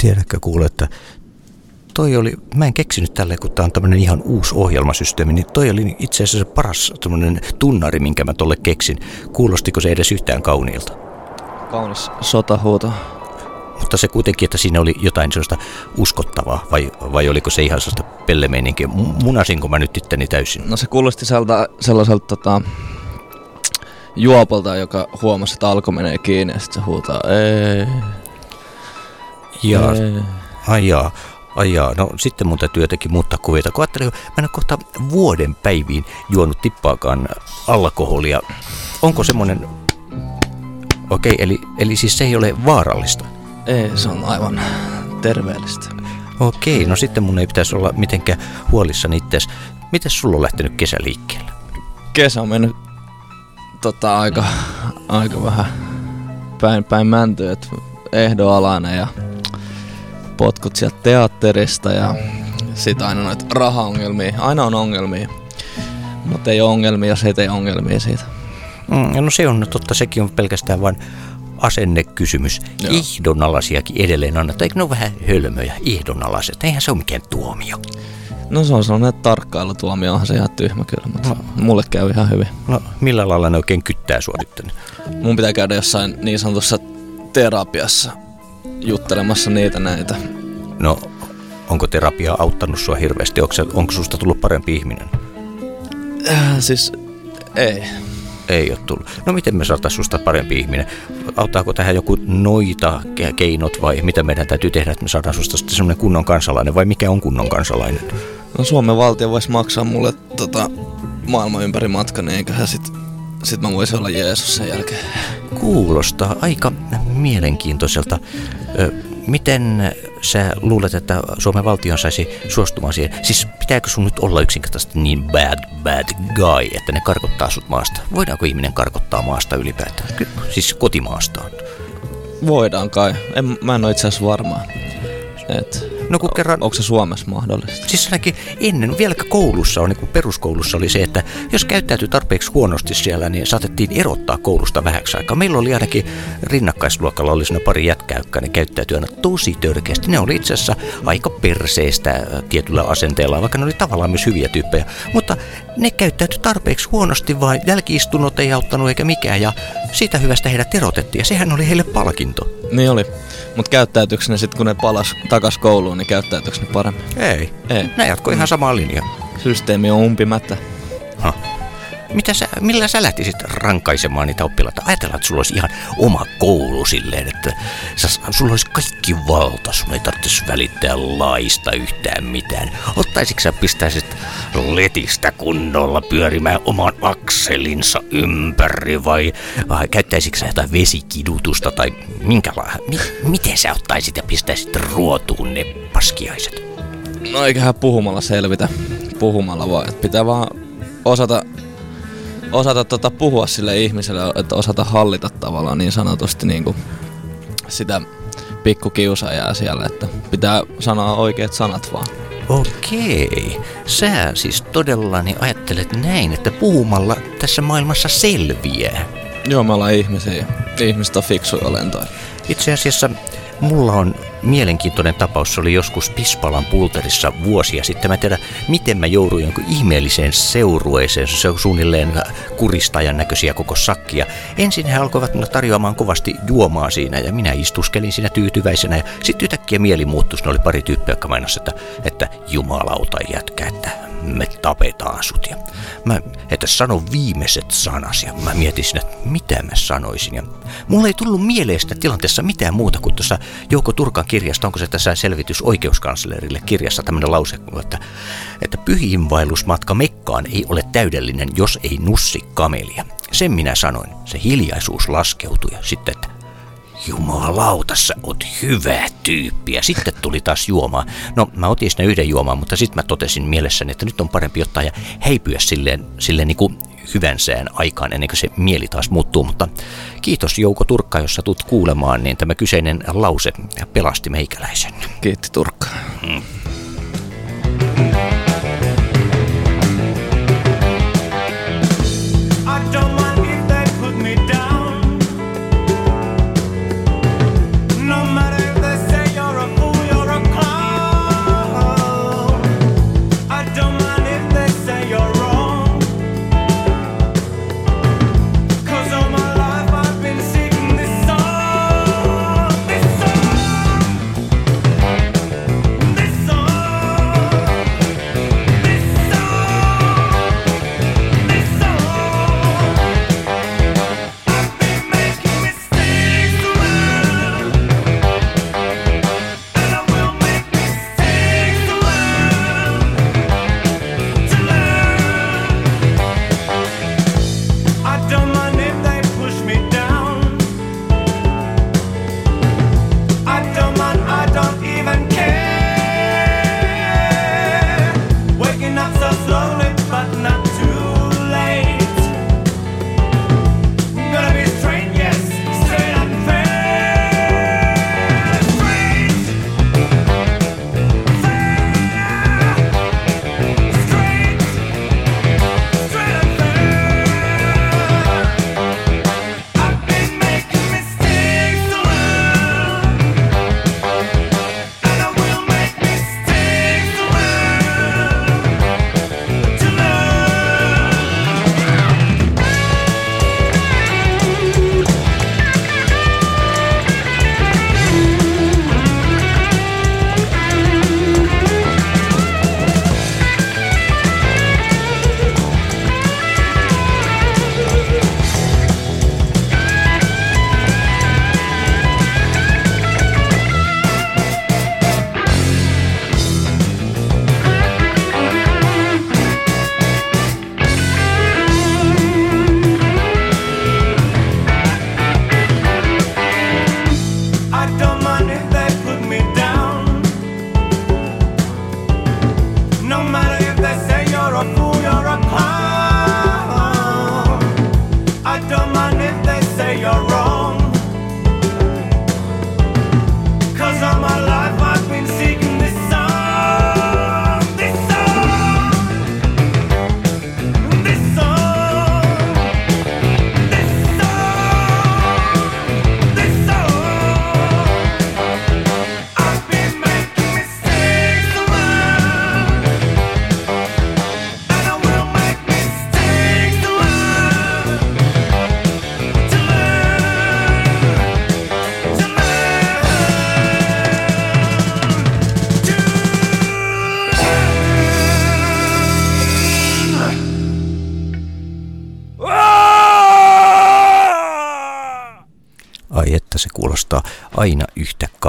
Tiedätkö kuule, että toi oli, mä en keksinyt tälle, kun tää on tämmönen ihan uusi ohjelmasysteemi, niin toi oli itse asiassa paras tämmönen tunnari, minkä mä tolle keksin. Kuulostiko se edes yhtään kauniilta? Kaunis sotahuuto. Mutta se kuitenkin, että siinä oli jotain sellaista uskottavaa, vai, vai oliko se ihan sellaista pellemeininkiä? Munasinko mä nyt itteni täysin? No se kuulosti sellaiselta, sellaiselta tota, juopolta, joka huomasi, että alko menee kiinni ja sitten se huutaa ei. Ja, ai jaa, ai jaa, no sitten mun täytyy jotenkin muuttaa kuvia. Kun ajattelin, mä en ole kohta vuoden päiviin juonut tippaakaan alkoholia. Onko semmonen... Okei, eli, eli siis se ei ole vaarallista? Ei, se on aivan terveellistä. Okei, no sitten mun ei pitäisi olla mitenkään huolissani itseäsi. Miten sulla on lähtenyt kesä liikkeelle? Kesä on mennyt tota, aika, aika vähän päin, päin mäntyä, ehdoalainen ja potkut sieltä teatterista ja sitten aina noita rahaongelmia. Aina on ongelmia, mutta ei ole ongelmia, jos ei tee ongelmia siitä. Mm, no se on totta, sekin on pelkästään vain asennekysymys. Joo. Ihdonalaisiakin edelleen annetaan. Eikö ne ole vähän hölmöjä, ihdonalaiset? Eihän se ole mikään tuomio. No se on sellainen tarkkailutuomio, onhan se ihan tyhmä kyllä, mutta no. mulle käy ihan hyvin. No millä lailla ne oikein kyttää suorittaneet? Mun pitää käydä jossain niin sanotussa terapiassa juttelemassa niitä näitä. No, onko terapia auttanut sua hirveästi? Onko, onko susta tullut parempi ihminen? Äh, siis ei. Ei ole tullut. No miten me saataisiin susta parempi ihminen? Auttaako tähän joku noita keinot vai mitä meidän täytyy tehdä, että me saadaan susta sitten semmoinen kunnon kansalainen vai mikä on kunnon kansalainen? No Suomen valtio voisi maksaa mulle tota, maailman ympäri matkan, niin eiköhän sit, sit mä voisin olla Jeesus sen jälkeen. Kuulostaa aika mielenkiintoiselta. Ö, miten sä luulet, että Suomen valtio saisi suostumaan siihen? Siis pitääkö sun nyt olla yksinkertaisesti niin bad, bad guy, että ne karkottaa sut maasta? Voidaanko ihminen karkottaa maasta ylipäätään? Siis kotimaastaan? Voidaan kai. En, mä en ole itse asiassa varma. Et No kun kerran... Onko se Suomessa mahdollista? Siis ainakin ennen, vielä koulussa, on, niin kuin peruskoulussa oli se, että jos käyttäytyi tarpeeksi huonosti siellä, niin saatettiin erottaa koulusta vähäksi aikaa. Meillä oli ainakin rinnakkaisluokalla oli siinä pari jätkää, jotka ne käyttäytyi aina tosi törkeästi. Ne oli itse asiassa aika perseistä tietyllä asenteella, vaikka ne oli tavallaan myös hyviä tyyppejä. Mutta ne käyttäytyi tarpeeksi huonosti, vai jälkiistunnot ei auttanut eikä mikään, ja siitä hyvästä heidät erotettiin, ja sehän oli heille palkinto. Niin oli. Mutta käyttäytyykö ne sitten, kun ne palas takas kouluun, niin käyttäytyykö ne paremmin? Ei. Ei. Ne jatkoi ihan samaa linjaa. Systeemi on umpimättä. Ha. Mitä sä, millä sä lähtisit rankaisemaan niitä oppilaita? Ajatellaan, että sulla olisi ihan oma koulu silleen, että sä, sulla olisi kaikki valta, sun ei tarvitsisi välittää laista yhtään mitään. Ottaisitko sä pistäisit letistä kunnolla pyörimään oman akselinsa ympäri vai, vai käyttäisikö sä jotain vesikidutusta tai minkälaista? Mi, miten sä ottaisit ja pistäisit ruotuun ne paskiaiset? No eiköhän puhumalla selvitä. Puhumalla vaan. Pitää vaan osata osata tota puhua sille ihmiselle, että osata hallita tavallaan niin sanotusti niin kuin sitä pikkukiusaajaa siellä, että pitää sanoa oikeat sanat vaan. Okei. Sä siis todellani ajattelet näin, että puhumalla tässä maailmassa selviää. Joo, me ollaan ihmisiä. Ihmiset on fiksuja olentoja. Itse asiassa mulla on mielenkiintoinen tapaus. Se oli joskus Pispalan pulterissa vuosia sitten. Mä tiedä, miten mä jouduin jonkun ihmeelliseen seurueeseen. Se on suunnilleen kuristajan näköisiä koko sakkia. Ensin he alkoivat tarjoamaan kovasti juomaa siinä ja minä istuskelin siinä tyytyväisenä. Ja sitten yhtäkkiä mieli muuttui. Ne oli pari tyyppiä, jotka mainosti, että, että jumalauta jätkä, että me tapetaan sut. Ja mä, että sano viimeiset sanas ja mä mietin että mitä mä sanoisin. Ja mulla ei tullut mieleen sitä tilanteessa mitään muuta kuin tuossa Jouko Turkan kirjasta, onko se tässä selvitys oikeuskanslerille kirjassa tämmöinen lause, että, että pyhiinvaellusmatka Mekkaan ei ole täydellinen, jos ei nussi kamelia. Sen minä sanoin. Se hiljaisuus laskeutui ja sitten, että Jumalauta, sä oot hyvä tyyppi. Ja sitten tuli taas juomaa. No, mä otin sinne yhden juomaan, mutta sitten mä totesin mielessäni, että nyt on parempi ottaa ja heipyä silleen, silleen niin kuin hyvän sään aikaan ennen kuin se mieli taas muuttuu. Mutta kiitos Jouko Turkka, jos sä tulet kuulemaan, niin tämä kyseinen lause pelasti meikäläisen. Kiitti Turkka. Mm.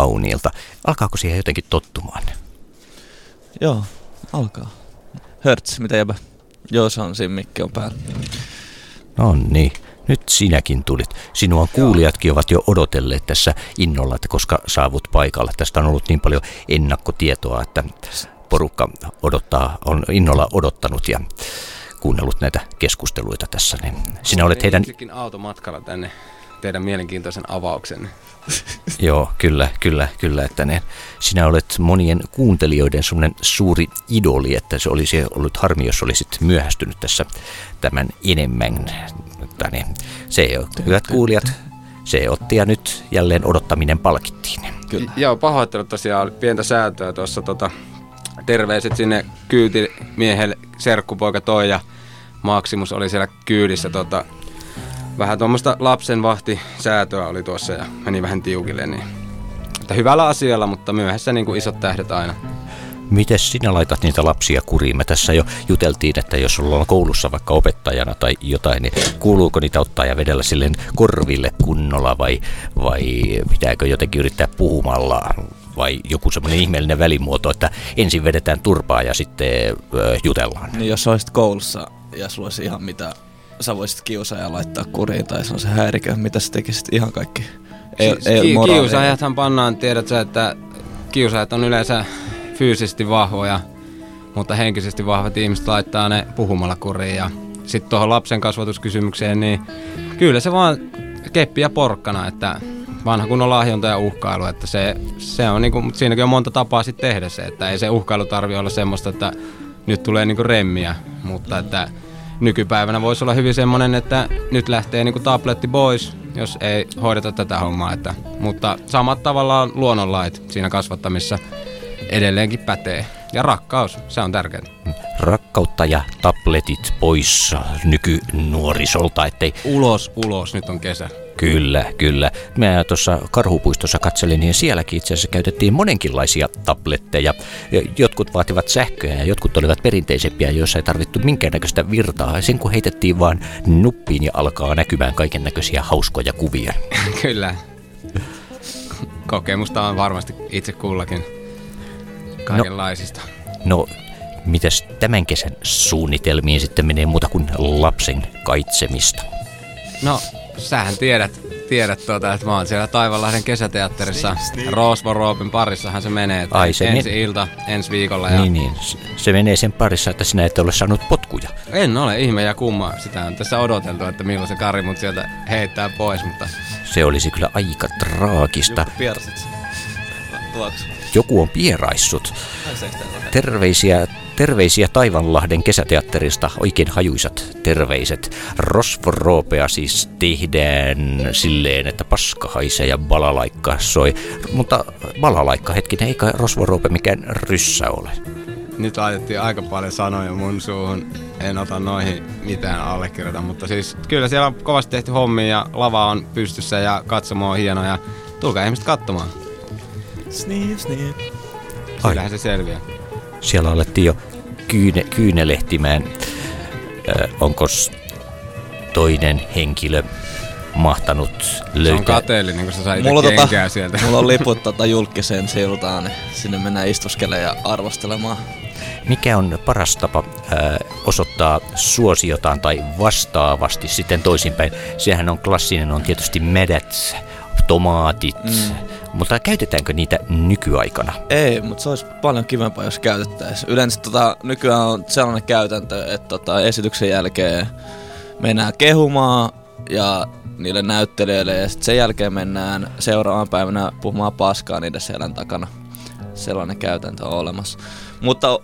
Kauniilta. Alkaako siihen jotenkin tottumaan? Joo, alkaa. Hörts, mitä jäbä? Joo, se on siinä mikki on päällä. No niin, nyt sinäkin tulit. Sinua kuulijatkin ovat jo odotelleet tässä innolla, että koska saavut paikalle. Tästä on ollut niin paljon ennakkotietoa, että porukka odottaa, on innolla odottanut ja kuunnellut näitä keskusteluita tässä. Niin sinä olet heidän... Itsekin automatkalla tänne teidän mielenkiintoisen avauksen. Joo, kyllä, kyllä, kyllä, että ne, sinä olet monien kuuntelijoiden semmoinen suuri idoli, että se olisi ollut harmi, jos olisit myöhästynyt tässä tämän enemmän. Mutta niin, se, hyvät kuulijat, se otti ja nyt jälleen odottaminen palkittiin. Kyllä. Joo, pahoittelut tosiaan, oli pientä säätöä tuossa. Tota, terveiset sinne kyytimiehelle, serkkupoika toi ja Maximus oli siellä kyydissä. Tota, vähän tuommoista lapsenvahti säätöä oli tuossa ja meni vähän tiukille. Niin. Että hyvällä asialla, mutta myöhässä niin kuin isot tähdet aina. Miten sinä laitat niitä lapsia kuriin? Me tässä jo juteltiin, että jos sulla on koulussa vaikka opettajana tai jotain, niin kuuluuko niitä ottaa ja vedellä silleen korville kunnolla vai, vai pitääkö jotenkin yrittää puhumalla vai joku semmoinen ihmeellinen välimuoto, että ensin vedetään turpaa ja sitten ö, jutellaan. Niin jos olisit koulussa ja sulla olisi ihan mitä sä voisit kiusaa ja laittaa kuriin tai se on se häirikö, mitä sä tekisit ihan kaikki. Ei, Siis ei ki- kiusaajathan pannaan, tiedät sä, että kiusaajat on yleensä fyysisesti vahvoja, mutta henkisesti vahvat ihmiset laittaa ne puhumalla kuriin. Ja sitten tuohon lapsen kasvatuskysymykseen, niin kyllä se vaan keppi ja porkkana, että vanha kunnon lahjonta ja uhkailu, että se, se on niinku, mutta siinäkin on monta tapaa sitten tehdä se, että ei se uhkailu tarvi olla semmoista, että nyt tulee niinku remmiä, mutta että nykypäivänä voisi olla hyvin semmoinen, että nyt lähtee niinku tabletti pois, jos ei hoideta tätä hommaa. Että, mutta samat tavallaan luonnonlait siinä kasvattamissa edelleenkin pätee. Ja rakkaus, se on tärkeää. Rakkautta ja tabletit pois nykynuorisolta, ettei Ulos, ulos, nyt on kesä. Kyllä, kyllä. Mä tuossa Karhupuistossa katselin, niin sielläkin itse asiassa käytettiin monenkinlaisia tabletteja. Ja Jotkut vaativat sähköä ja jotkut olivat perinteisempiä, joissa ei tarvittu minkäännäköistä virtaa. Sen kun heitettiin vaan nuppiin ja alkaa näkymään kaiken näköisiä hauskoja kuvia. Kyllä. Kokemusta on varmasti itse kullakin kaikenlaisista. No, mitäs tämän kesän suunnitelmiin sitten menee muuta kuin lapsen kaitsemista? No, sähän tiedät, tiedät tuota, että mä oon siellä Taivanlahden kesäteatterissa Rosvo Roopin parissahan se menee. Ai, se ensi men- ilta, ensi viikolla. Ja Niin, niin. Se menee sen parissa, että sinä et ole saanut potkuja. En ole ihme ja kumma. Sitä on tässä odoteltu, että milloin se Kari mut sieltä heittää pois, mutta Se olisi kyllä aika traagista. Tuoks? Joku on pieraissut. Terveisiä, terveisiä Taivanlahden kesäteatterista, oikein hajuisat terveiset. Rosvoroopea siis tehdään silleen, että paska haisee ja balalaikka soi. Mutta balalaikka hetkinen, eikä rosvoroope mikään ryssä ole. nyt laitettiin aika paljon sanoja mun suuhun. En ota noihin mitään allekirjoita, mutta siis kyllä siellä on kovasti tehty hommia ja lava on pystyssä ja katsomo on hieno ja tulkaa ihmiset katsomaan. Sniip, sniip. Sillähän se selviää. Siellä alettiin jo kyyne, kyynelehtimään. Ö, onko toinen henkilö mahtanut Se on löytää? kateellinen, kun sä sait Mulla, tota, sieltä. mulla on liput tota julkiseen siltaan, niin sinne mennään istuskelemaan ja arvostelemaan. Mikä on paras tapa ää, osoittaa suosiotaan tai vastaavasti sitten toisinpäin? Sehän on klassinen, on tietysti medät, tomaatit, mm. Mutta käytetäänkö niitä nykyaikana? Ei, mutta se olisi paljon kivempaa, jos käytettäisiin. Yleensä tota, nykyään on sellainen käytäntö, että tota, esityksen jälkeen mennään kehumaan ja niille näyttelijöille ja sitten sen jälkeen mennään seuraavan päivänä puhumaan paskaa niiden selän takana. Sellainen käytäntö on olemassa. Mutta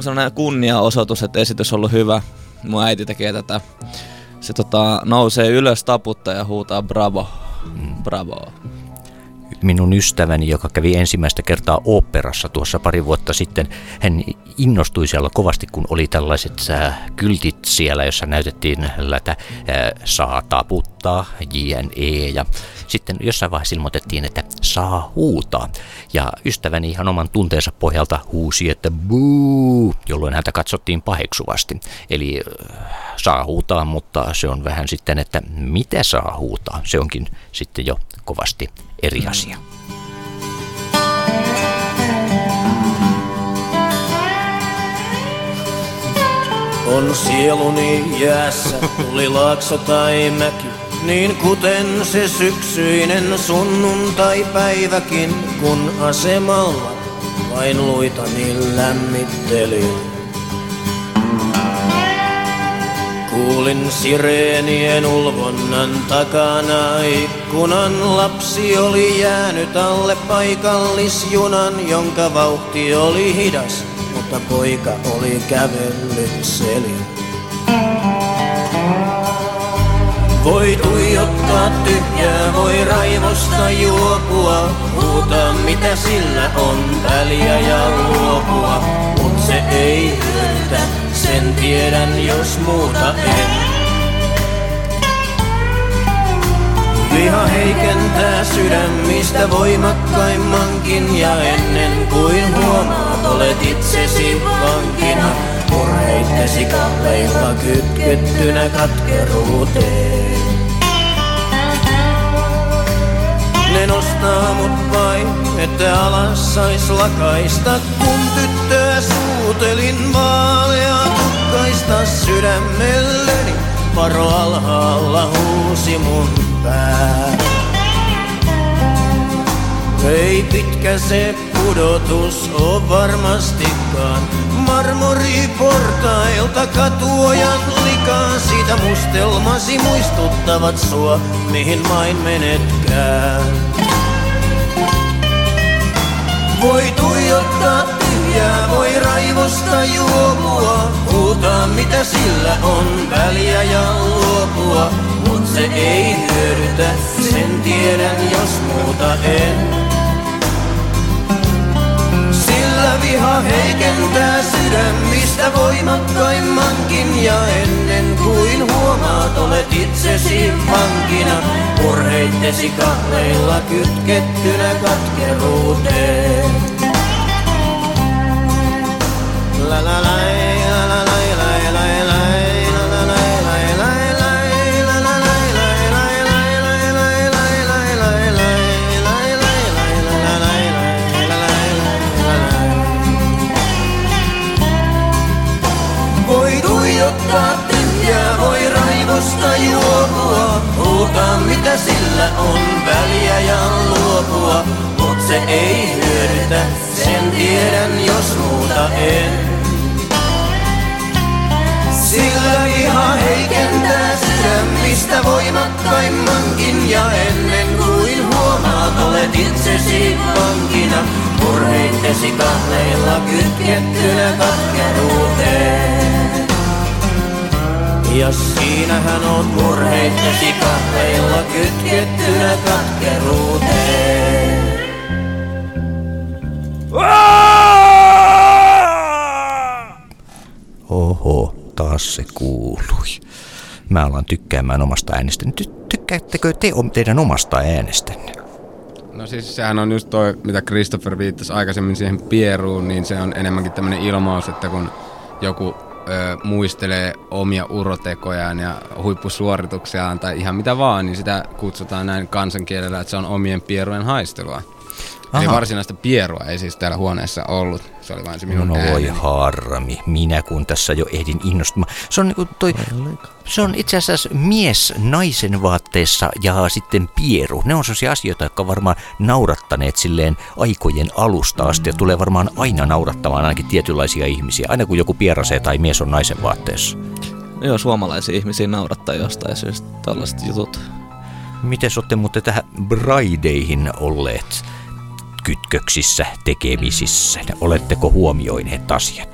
sellainen kunniaosoitus, että esitys on ollut hyvä. Mun äiti tekee tätä. Se tota, nousee ylös taputta ja huutaa bravo. Bravo. Minun ystäväni, joka kävi ensimmäistä kertaa oopperassa tuossa pari vuotta sitten, hän innostui siellä kovasti, kun oli tällaiset kyltit siellä, jossa näytettiin lätä saa taputtaa, JNE, ja sitten jossain vaiheessa ilmoitettiin, että saa huutaa. Ja ystäväni ihan oman tunteensa pohjalta huusi, että buu, jolloin häntä katsottiin paheksuvasti. Eli saa huutaa, mutta se on vähän sitten, että mitä saa huutaa. Se onkin sitten jo kovasti eri asia. On sieluni jäässä, tuli laakso tai mäki, niin kuten se syksyinen sunnuntai-päiväkin, kun asemalla vain luitani lämmittelin. Kuulin sireenien ulvonnan takana ikkunan lapsi oli jäänyt alle paikallisjunan, jonka vauhti oli hidas, mutta poika oli kävellyt selin. Voi tuijottaa tyhjää, voi raivosta juopua, huutaa mitä sillä on väliä ja luopua, mut se ei hyödytä, sen tiedän jos muuta en. Viha heikentää sydämistä voimakkaimmankin ja ennen kuin huomaat olet itsesi vankina. Murheittesi kalleilla kytkettynä katkeruuteen. Ne nostaa mut vain, että alas sais lakaista, kun tyttöä suutelin vaalea tukkaista sydämelleni. Varo alhaalla huusi mun pää. Ei pitkä se pudotus oo varmastikaan. Marmoriportailta katuojan likaa siitä mustelmasi muistuttavat sua, mihin vain menetkään. Voi tuijottaa tyhjää, voi raivosta juomua, huutaa mitä sillä on väliä ja luopua, mut se ei hyödytä, sen tiedän jos muuta en. Viha heikentää sydämistä voimakkaimmankin ja ennen kuin huomaat olet itsesi vankina, murheittesi kahleilla kytkettynä katkeruuteen. La la la raivosta juopua, huutaa mitä sillä on. Väliä ja luopua, mut se ei hyödytä, sen tiedän jos muuta en. Sillä viha heikentää sydämistä voimakkaimmankin. Ja ennen kuin huomaat olet itsesi vankina, murheittesi kahleilla kytkettynä katkeruuteen. Ja siinähän on murheittesi kahleilla kytkettynä katkeruuteen. Oho, taas se kuului. Mä alan tykkäämään omasta äänestäni. Ty- tykkäättekö te om- teidän omasta äänestänne? No siis sehän on just toi, mitä Christopher viittasi aikaisemmin siihen pieruun, niin se on enemmänkin tämmöinen ilmaus, että kun joku ö, muistelee omia urotekojaan ja huippusuorituksiaan tai ihan mitä vaan, niin sitä kutsutaan näin kansankielellä, että se on omien pierujen haistelua. Eli Aha. varsinaista pierua ei siis täällä huoneessa ollut. Se oli vain se minun No voi harmi, minä kun tässä jo ehdin innostumaan. Se on, niinku toi, se on itse asiassa mies naisen vaatteessa ja sitten pieru. Ne on sellaisia asioita, jotka on varmaan naurattaneet silleen aikojen alusta asti ja tulee varmaan aina naurattamaan ainakin tietynlaisia ihmisiä, aina kun joku pierasee tai mies on naisen vaatteessa. joo, suomalaisia ihmisiä naurattaa jostain syystä tällaiset jutut. Miten olette muuten tähän Brideihin olleet kytköksissä, tekemisissä? Oletteko huomioineet asiat?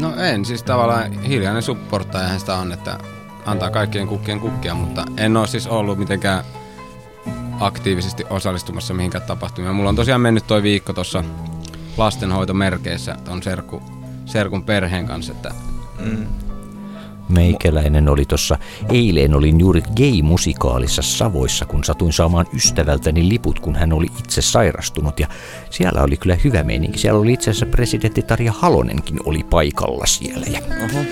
No en, siis tavallaan hiljainen supporttajahan sitä on, että antaa kaikkien kukkien kukkia, mutta en ole siis ollut mitenkään aktiivisesti osallistumassa mihinkään tapahtumiin. Mulla on tosiaan mennyt toi viikko tuossa lastenhoitomerkeissä ton serkku, serkun perheen kanssa, että Mm. Meikäläinen oli tuossa, eilen olin juuri gay-musikaalissa Savoissa, kun satuin saamaan ystävältäni liput, kun hän oli itse sairastunut. Ja siellä oli kyllä hyvä meininki. Siellä oli itse asiassa presidentti Tarja Halonenkin oli paikalla siellä. Ja Oho.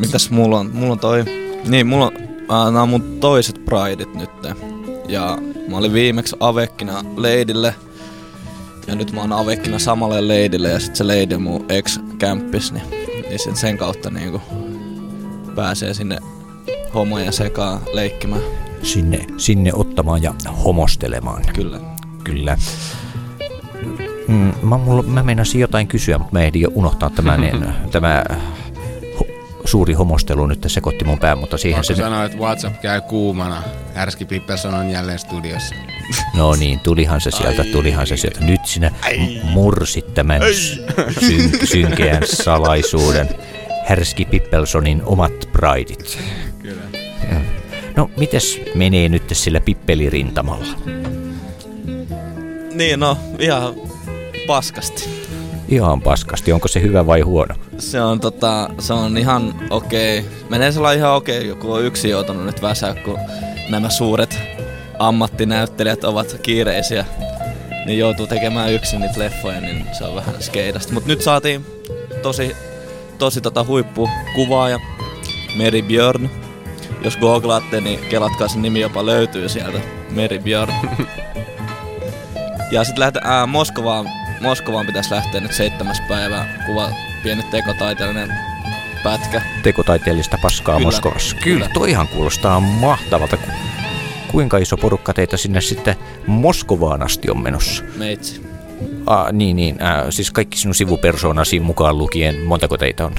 Mitäs mulla on? Mulla on toi... Niin, mulla on... Äh, nämä on mun toiset prideit nyt. Ja mä olin viimeksi avekkina leidille. Ja nyt mä oon avekkina samalle leidille ja sit se leidi mun ex-kämppis, niin, niin sen, sen kautta niinku pääsee sinne homoja sekaan leikkimään. sinne, sinne ottamaan ja homostelemaan. Kyllä. Kyllä. Mm, mä, mulla, mä meinasin jotain kysyä, mutta mä ehdin jo unohtaa tämän, niin, tämä ho, suuri homostelu nyt sekoitti mun pään, mutta siihen Pakko se... sanoa, että WhatsApp käy kuumana. Härski Pipperson on jälleen studiossa. No niin, tulihan se sieltä, tulihan se sieltä. Nyt sinä m- mursit tämän syn, synkeän salaisuuden. Härski Pippelsonin omat prideit. Kyllä. No, mites menee nyt sillä pippelirintamalla? Niin no, ihan paskasti. Ihan paskasti. Onko se hyvä vai huono? Se on, tota, se on ihan okei. Menee sellainen ihan okei, joku on yksin joutunut nyt väsää, kun nämä suuret ammattinäyttelijät ovat kiireisiä. Niin joutuu tekemään yksin niitä leffoja, niin se on vähän skeidasta. Mut nyt saatiin tosi, tosi tota huippukuvaaja Meri Björn. Jos googlaatte, niin kelatkaa sen nimi jopa löytyy sieltä. Meri Björn. Ja sitten lähdetään ää, Moskovaan. Moskovaan pitäisi lähteä nyt seitsemäs päivä. Kuva pieni tekotaiteellinen pätkä. Tekotaiteellista paskaa Kyllä. Moskovassa. Kyllä, Kyllä. toihan kuulostaa mahtavalta. Ku- Kuinka iso porukka teitä sinne sitten Moskovaan asti on menossa? Meitsi. Ah, niin, niin. Äh, siis kaikki sinun sivupersoonasi mukaan lukien, montako teitä on?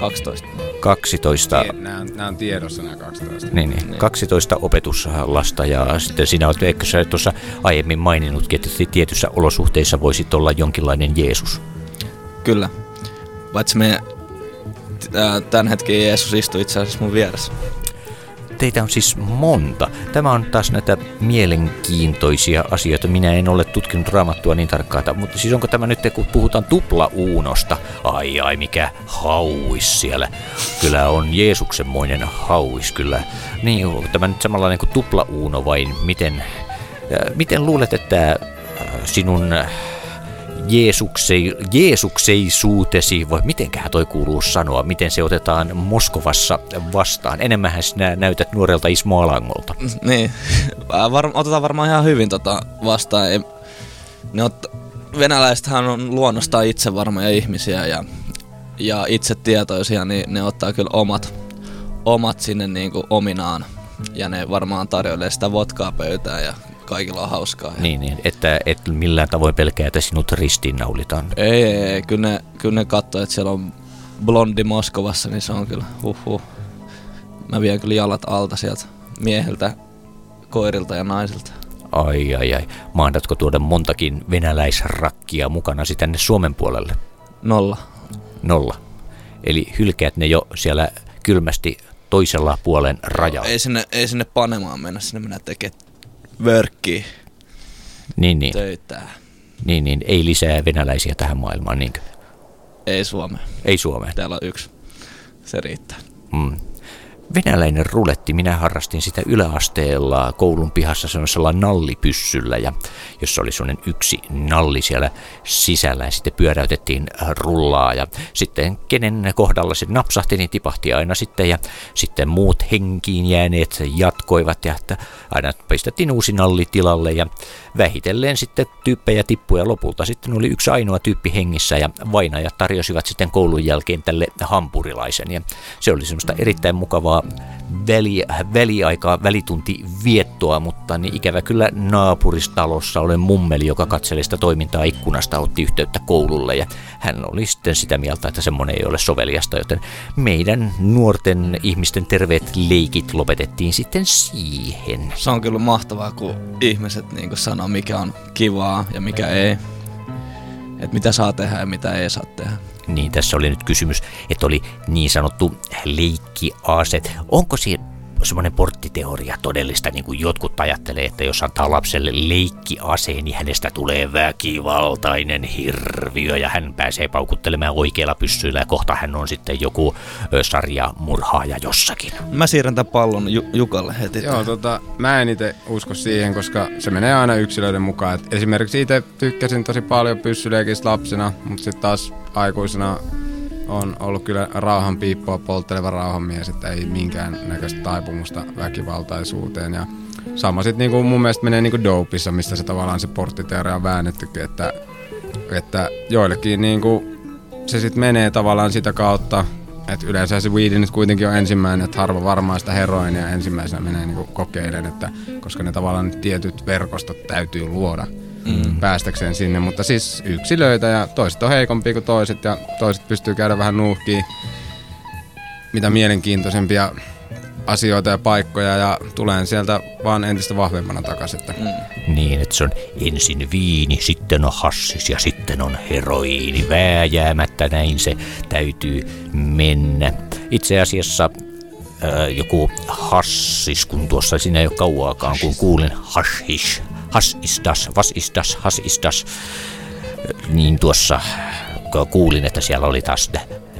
12. 12. Nämä on, nämä on tiedossa nämä 12. Niin, niin. 12 opetuslasta ja sitten sinä olet, eikö sä tuossa aiemmin maininnutkin, että tietyissä olosuhteissa voisit olla jonkinlainen Jeesus. Kyllä. Paitsi me tämän hetken Jeesus istui itse asiassa mun vieressä. Teitä on siis monta. Tämä on taas näitä mielenkiintoisia asioita. Minä en ole tutkinut raamattua niin tarkkaan, mutta siis onko tämä nyt, kun puhutaan tupla-uunosta? Ai ai, mikä hauis siellä. Kyllä on Jeesuksenmoinen hauis kyllä. Niin, onko tämä nyt samanlainen kuin tupla-uuno vai miten, äh, miten luulet, että äh, sinun Jeesuksei, Jeesukseisuutesi, vai mitenköhän toi kuuluu sanoa, miten se otetaan Moskovassa vastaan? Enemmänhän sinä näytät nuorelta Ismo Alangolta. Niin. Ää, Var, otetaan varmaan ihan hyvin tota vastaan. Ei, ne ot, venäläisethän on luonnostaan itse varmoja ihmisiä ja, ja itse tietoisia, niin ne ottaa kyllä omat, omat sinne niinku ominaan. Ja ne varmaan tarjoilee sitä vodkaa pöytään ja kaikilla on hauskaa. Ja Niin, niin, että et millään tavoin pelkää, että sinut ristiinnaulitaan. Ei, ei, ei. Kyllä ne, kyllä ne katsoo, että siellä on blondi Moskovassa, niin se on kyllä huhhuh. Mä vien kyllä jalat alta sieltä mieheltä, koirilta ja naisilta. Ai ai ai, mahdatko tuoda montakin venäläisrakkia mukana tänne Suomen puolelle? Nolla. Nolla. Eli hylkäät ne jo siellä kylmästi toisella puolen rajalla. Ei sinne, ei sinne panemaan mennä, sinne mennä tekemään vörkkiä, Niin, niin, töitä. niin, niin, ei lisää venäläisiä tähän maailmaan, niinkö? Ei Suomeen. Ei Suomeen. Täällä on yksi. Se riittää. Mm. Venäläinen ruletti, minä harrastin sitä yläasteella koulun pihassa semmoisella nallipyssyllä, ja jossa oli semmoinen yksi nalli siellä sisällä, ja sitten pyöräytettiin äh, rullaa, ja sitten kenen kohdalla se napsahti, niin tipahti aina sitten, ja sitten muut henkiin jääneet jatkoivat, ja että aina pistettiin uusi nalli tilalle, ja vähitellen sitten tyyppejä tippui, ja lopulta. Sitten oli yksi ainoa tyyppi hengissä, ja vainajat tarjosivat sitten koulun jälkeen tälle hampurilaisen, ja se oli semmoista erittäin mukavaa mukavaa väli, väliaikaa, välitunti viettoa, mutta niin ikävä kyllä naapuristalossa olen mummeli, joka katseli sitä toimintaa ikkunasta, otti yhteyttä koululle ja hän oli sitten sitä mieltä, että semmoinen ei ole soveliasta, joten meidän nuorten ihmisten terveet leikit lopetettiin sitten siihen. Se on kyllä mahtavaa, kun ihmiset niin sanoo, mikä on kivaa ja mikä ei. Että mitä saa tehdä ja mitä ei saa tehdä. Niin tässä oli nyt kysymys, että oli niin sanottu leikkiase. Onko siinä semmoinen porttiteoria todellista, niin kuin jotkut ajattelee, että jos antaa lapselle leikkiaseen, niin hänestä tulee väkivaltainen hirviö ja hän pääsee paukuttelemaan oikealla pyssyillä ja kohta hän on sitten joku sarjamurhaaja jossakin. Mä siirrän tämän pallon Ju- Jukalle heti. Joo, tota, mä en itse usko siihen, koska se menee aina yksilöiden mukaan. Et esimerkiksi itse tykkäsin tosi paljon pyssyleikistä lapsena, mutta sitten taas aikuisena on ollut kyllä rauhan piippua poltteleva rauhanmies, että ei minkään näköistä taipumusta väkivaltaisuuteen. Ja sama sitten niinku mun mielestä menee niinku dopissa, mistä se tavallaan se porttiteoria on väännettykin, että, että joillekin niinku se sitten menee tavallaan sitä kautta, että yleensä se weedi nyt kuitenkin on ensimmäinen, että harva varmaan sitä heroinia ensimmäisenä menee niinku kokeilen, että koska ne tavallaan tietyt verkostot täytyy luoda mm. päästäkseen sinne, mutta siis yksilöitä ja toiset on heikompia kuin toiset ja toiset pystyy käydä vähän nuuhkiin mitä mielenkiintoisempia asioita ja paikkoja ja tulen sieltä vaan entistä vahvemmana takaisin. Että mm. Niin, että se on ensin viini, sitten on hassis ja sitten on heroiini. Vääjäämättä näin se täytyy mennä. Itse asiassa äh, joku hassis, kun tuossa siinä ei ole kauaakaan, kun kuulin hashish, has is das, was is das, has is das, niin tuossa kuulin, että siellä oli taas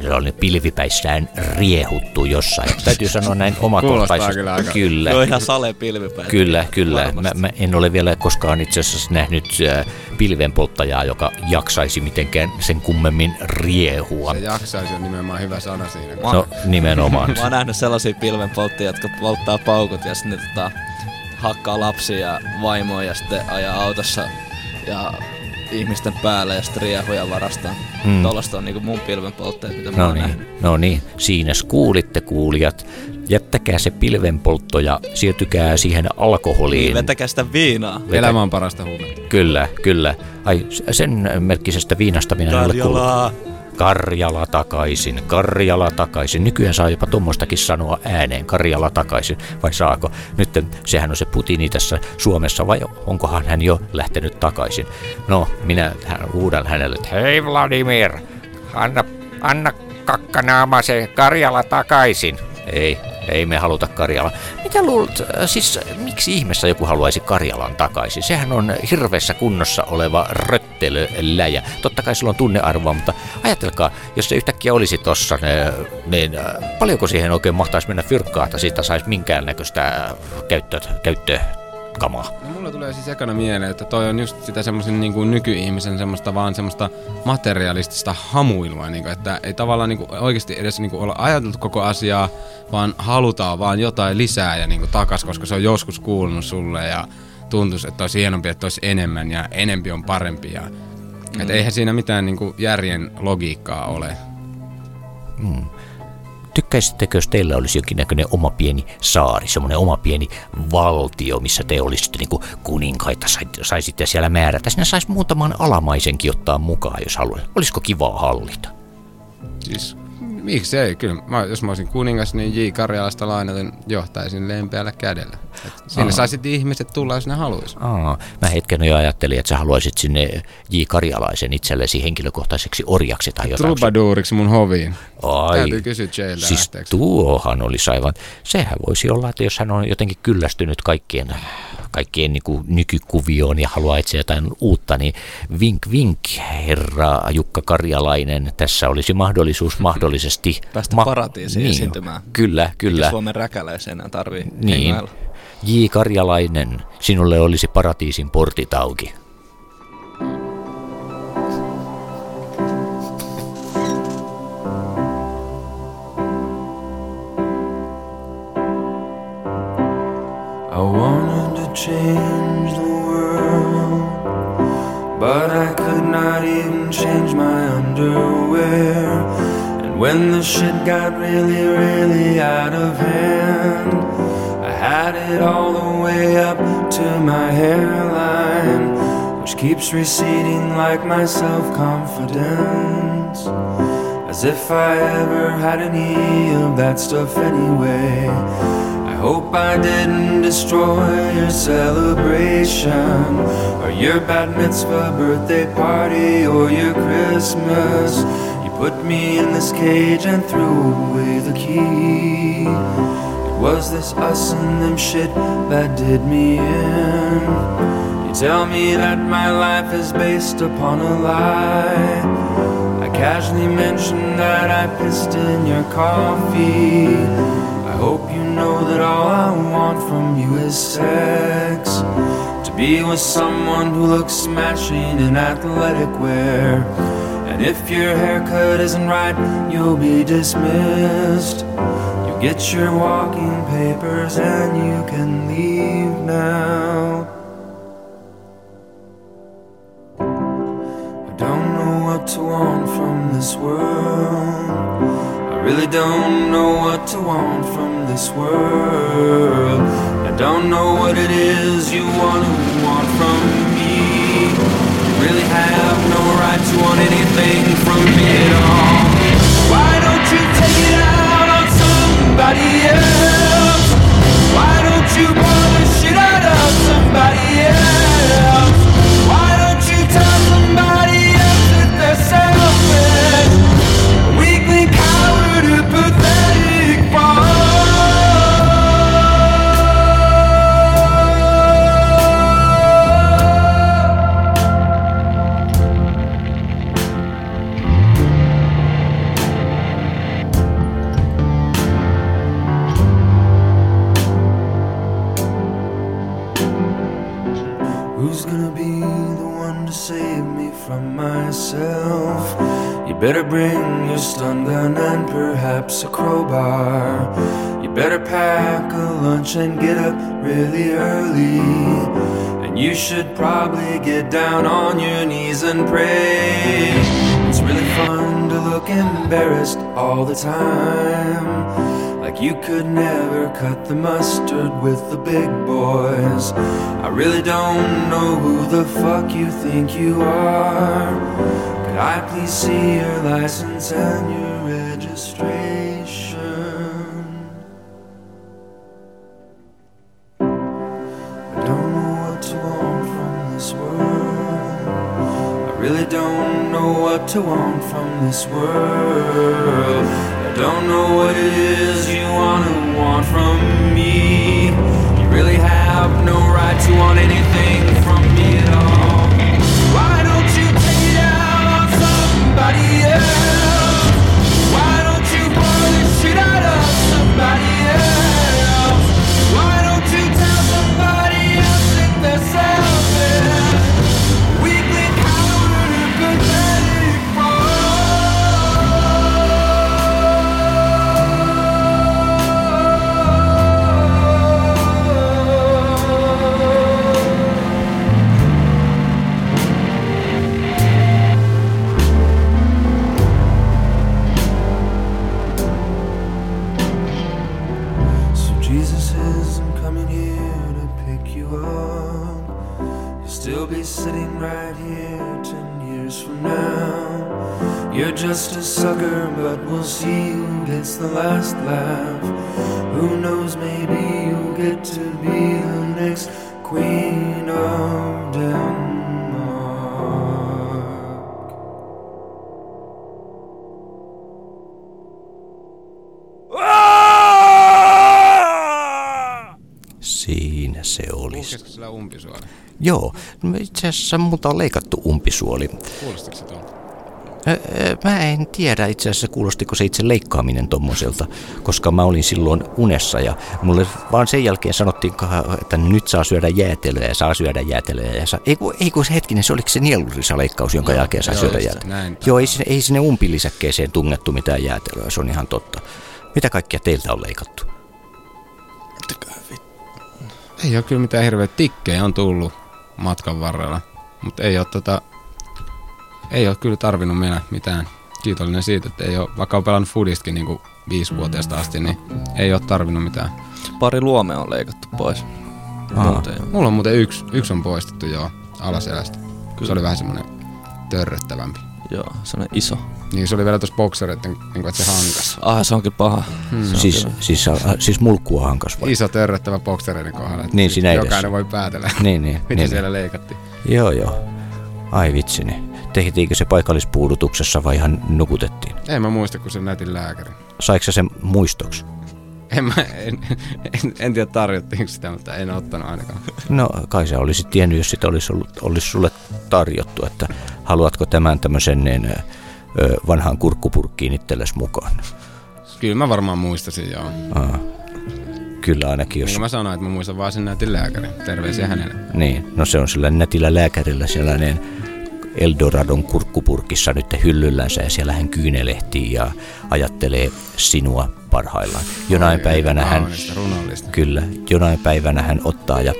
se oli pilvipäissään riehuttu jossain. Täytyy sanoa näin omakohtaisesti. kyllä aika- Kyllä. Joo, ihan sale pilvipäin. Kyllä, kyllä. Mä, mä en ole vielä koskaan itse asiassa nähnyt äh, pilvenpolttajaa, joka jaksaisi mitenkään sen kummemmin riehua. se jaksaisi on nimenomaan hyvä sana siinä. No nimenomaan. Mä oon nähnyt sellaisia pilvenpolttajia, jotka polttaa paukut ja sitten ne tota, hakkaa lapsia ja vaimoa ja sitten ajaa autossa ja ihmisten päälle ja sitten riehuja varastaa. Mm. Mm. Tollasta on niinku mun pilvenpolttajat, mitä mä No oon niin, nähnyt. no niin, siinä kuulitte kuulijat. Jättäkää se pilvenpoltto ja siirtykää siihen alkoholiin. Vetäkää sitä viinaa. Elämä on parasta huumetta. Kyllä, kyllä. Ai, sen merkkisestä viinasta minä en ole kuullut. Karjala takaisin, Karjala takaisin. Nykyään saa jopa tuommoistakin sanoa ääneen, Karjala takaisin, vai saako? Nyt sehän on se Putini tässä Suomessa, vai onkohan hän jo lähtenyt takaisin? No, minä huudan hänelle, että hei Vladimir, anna, anna kakkanaama se Karjala takaisin. Ei, ei me haluta Karjala. Mitä luulet, äh, siis miksi ihmeessä joku haluaisi Karjalan takaisin? Sehän on hirveässä kunnossa oleva röttelöläjä. Totta kai sillä on tunnearvoa, mutta ajatelkaa, jos se yhtäkkiä olisi tossa, niin äh, paljonko siihen oikein mahtaisi mennä fyrkkaa, että siitä saisi minkäännäköistä käyttö, käyttökamaa? No mulla tulee siis ekana mieleen, että toi on just sitä semmoisen niin kuin nykyihmisen semmoista vaan semmoista materialistista hamuilua, niin kuin, että ei tavallaan niin kuin oikeasti edes niin kuin olla ajateltu koko asiaa, vaan halutaan vaan jotain lisää ja niin kuin takas, koska se on joskus kuulunut sulle ja tuntuisi, että olisi hienompi, että olisi enemmän ja enempi on parempi. Ja, mm. et eihän siinä mitään niin kuin järjen logiikkaa ole. Tykkäisittekö, jos teillä olisi jonkinnäköinen oma pieni saari, semmoinen oma pieni valtio, missä te olisitte niin kuninkaita, saisitte siellä määrätä. Sinne saisi muutaman alamaisenkin ottaa mukaan, jos haluaa. Olisiko kivaa hallita? Siis miksi ei? Kyllä, mä, jos mä olisin kuningas, niin J. Karjalasta lainaten johtaisin lempeällä kädellä. Sinne saisit ihmiset tulla, jos ne haluaisi. Aa, mä hetken jo ajattelin, että sä haluaisit sinne J. Karjalaisen itsellesi henkilökohtaiseksi orjaksi tai jotain. Trubaduuriksi mun hoviin. Ai, Täytyy kysyä Jailta siis lähteeksi. tuohan olisi aivan, sehän voisi olla, että jos hän on jotenkin kyllästynyt kaikkien, kaikkien niin kuin nykykuvioon ja haluaa etsiä jotain uutta, niin vink vink, herra Jukka Karjalainen, tässä olisi mahdollisuus mahdollisesti... Päästä paratiisiin niin, esiintymään. Kyllä, kyllä. Suomen räkäläisen enää tarvii Niin. hengailla. J. Karjalainen, sinulle olisi paratiisin portit auki. I wanted to change the world, but I could not even change my underwear. And When the shit got really, really out of hand, had it all the way up to my hairline, which keeps receding like my self confidence. As if I ever had any of that stuff anyway. I hope I didn't destroy your celebration, or your bat mitzvah birthday party, or your Christmas. You put me in this cage and threw away the key. Was this us and them shit that did me in. You tell me that my life is based upon a lie. I casually mentioned that I pissed in your coffee. I hope you know that all I want from you is sex. To be with someone who looks smashing in athletic wear. And if your haircut isn't right, you'll be dismissed. Get your walking papers and you can leave now. I don't know what to want from this world. I really don't know what to want from this world. I don't know what it is you want to want from me. You really have no right to want anything from me at all. Somebody else? Lunch and get up really early. And you should probably get down on your knees and pray. It's really fun to look embarrassed all the time. Like you could never cut the mustard with the big boys. I really don't know who the fuck you think you are. Could I please see your license and your registration? To want from this world. I don't know what it is you wanna want from me. You really have no right to want anything from me at all. Why don't you take it out on somebody else? Why don't you blow this shit out of somebody else? Just a sucker, but we'll see who gets the last laugh. Who knows, maybe you'll get to be the next queen of Denmark. Siinä se olisi. Joo, no itse asiassa multa on leikattu umpisuoli. Kuulostiko se tuolta? Mä en tiedä itse asiassa kuulostiko se itse leikkaaminen tommoselta, koska mä olin silloin unessa ja mulle vaan sen jälkeen sanottiin, että nyt saa syödä jäätelöä ja saa syödä jäätelöä. Ja saa, ei, kun, ei kun se hetkinen, se oliko se nielurisa-leikkaus, jonka Joo, jälkeen saa joo, syödä jäätelöä. näin. Joo, ei, sinne, ei sinne umpilisäkkeeseen tungettu mitään jäätelöä, se on ihan totta. Mitä kaikkia teiltä on leikattu? Ei ole kyllä mitään hirveä tikkejä on tullut matkan varrella. Mutta ei ole tota... Ei ole kyllä tarvinnut mennä mitään kiitollinen siitä, että ei ole, vaikka on pelannut foodistakin niin viisivuotiaasta asti, niin ei ole tarvinnut mitään. Pari luome on leikattu pois. Aa. Mulla on muuten yksi, yksi on poistettu joo alaselästä. Se oli vähän semmoinen törröttävämpi. Joo, sellainen iso. Niin se oli vielä tuossa boksereiden, niin kuin, että se hankas. Ah, se onkin paha. Hmm. Se on Siis, kyllä. siis, äh, siis mulkkua hankas vai? Iso törröttävä boksereiden kohdalla. Niin, siinä Jokainen edessä. voi päätellä, Niin, niin. mitä niin, siellä leikattiin. Joo, joo. Ai vitsini. Tehtiinkö se paikallispuudutuksessa vai ihan nukutettiin? En mä muista, kun se näytin lääkäri. Saiko sä sen muistoksi? En, mä, en, en, en tiedä tarjottiinko sitä, mutta en ottanut ainakaan. No kai sä olisit tiennyt, jos sitä olisi, ollut, olisi sulle tarjottu, että haluatko tämän tämmöisen niin, vanhaan kurkkupurkkiin itsellesi mukaan. Kyllä mä varmaan muistasin, joo. Aa. Kyllä ainakin, Niin jos... kuin mä sanoin, että mä muistan vaan sen näytin lääkärin. Terveisiä hänelle. Niin, no se on sillä nätillä lääkärillä sellainen Eldoradon kurkkupurkissa nyt hyllyllänsä ja siellä hän kyynelehtii ja ajattelee sinua parhaillaan. Jonain päivänä hän, kyllä, jonain päivänä hän ottaa ja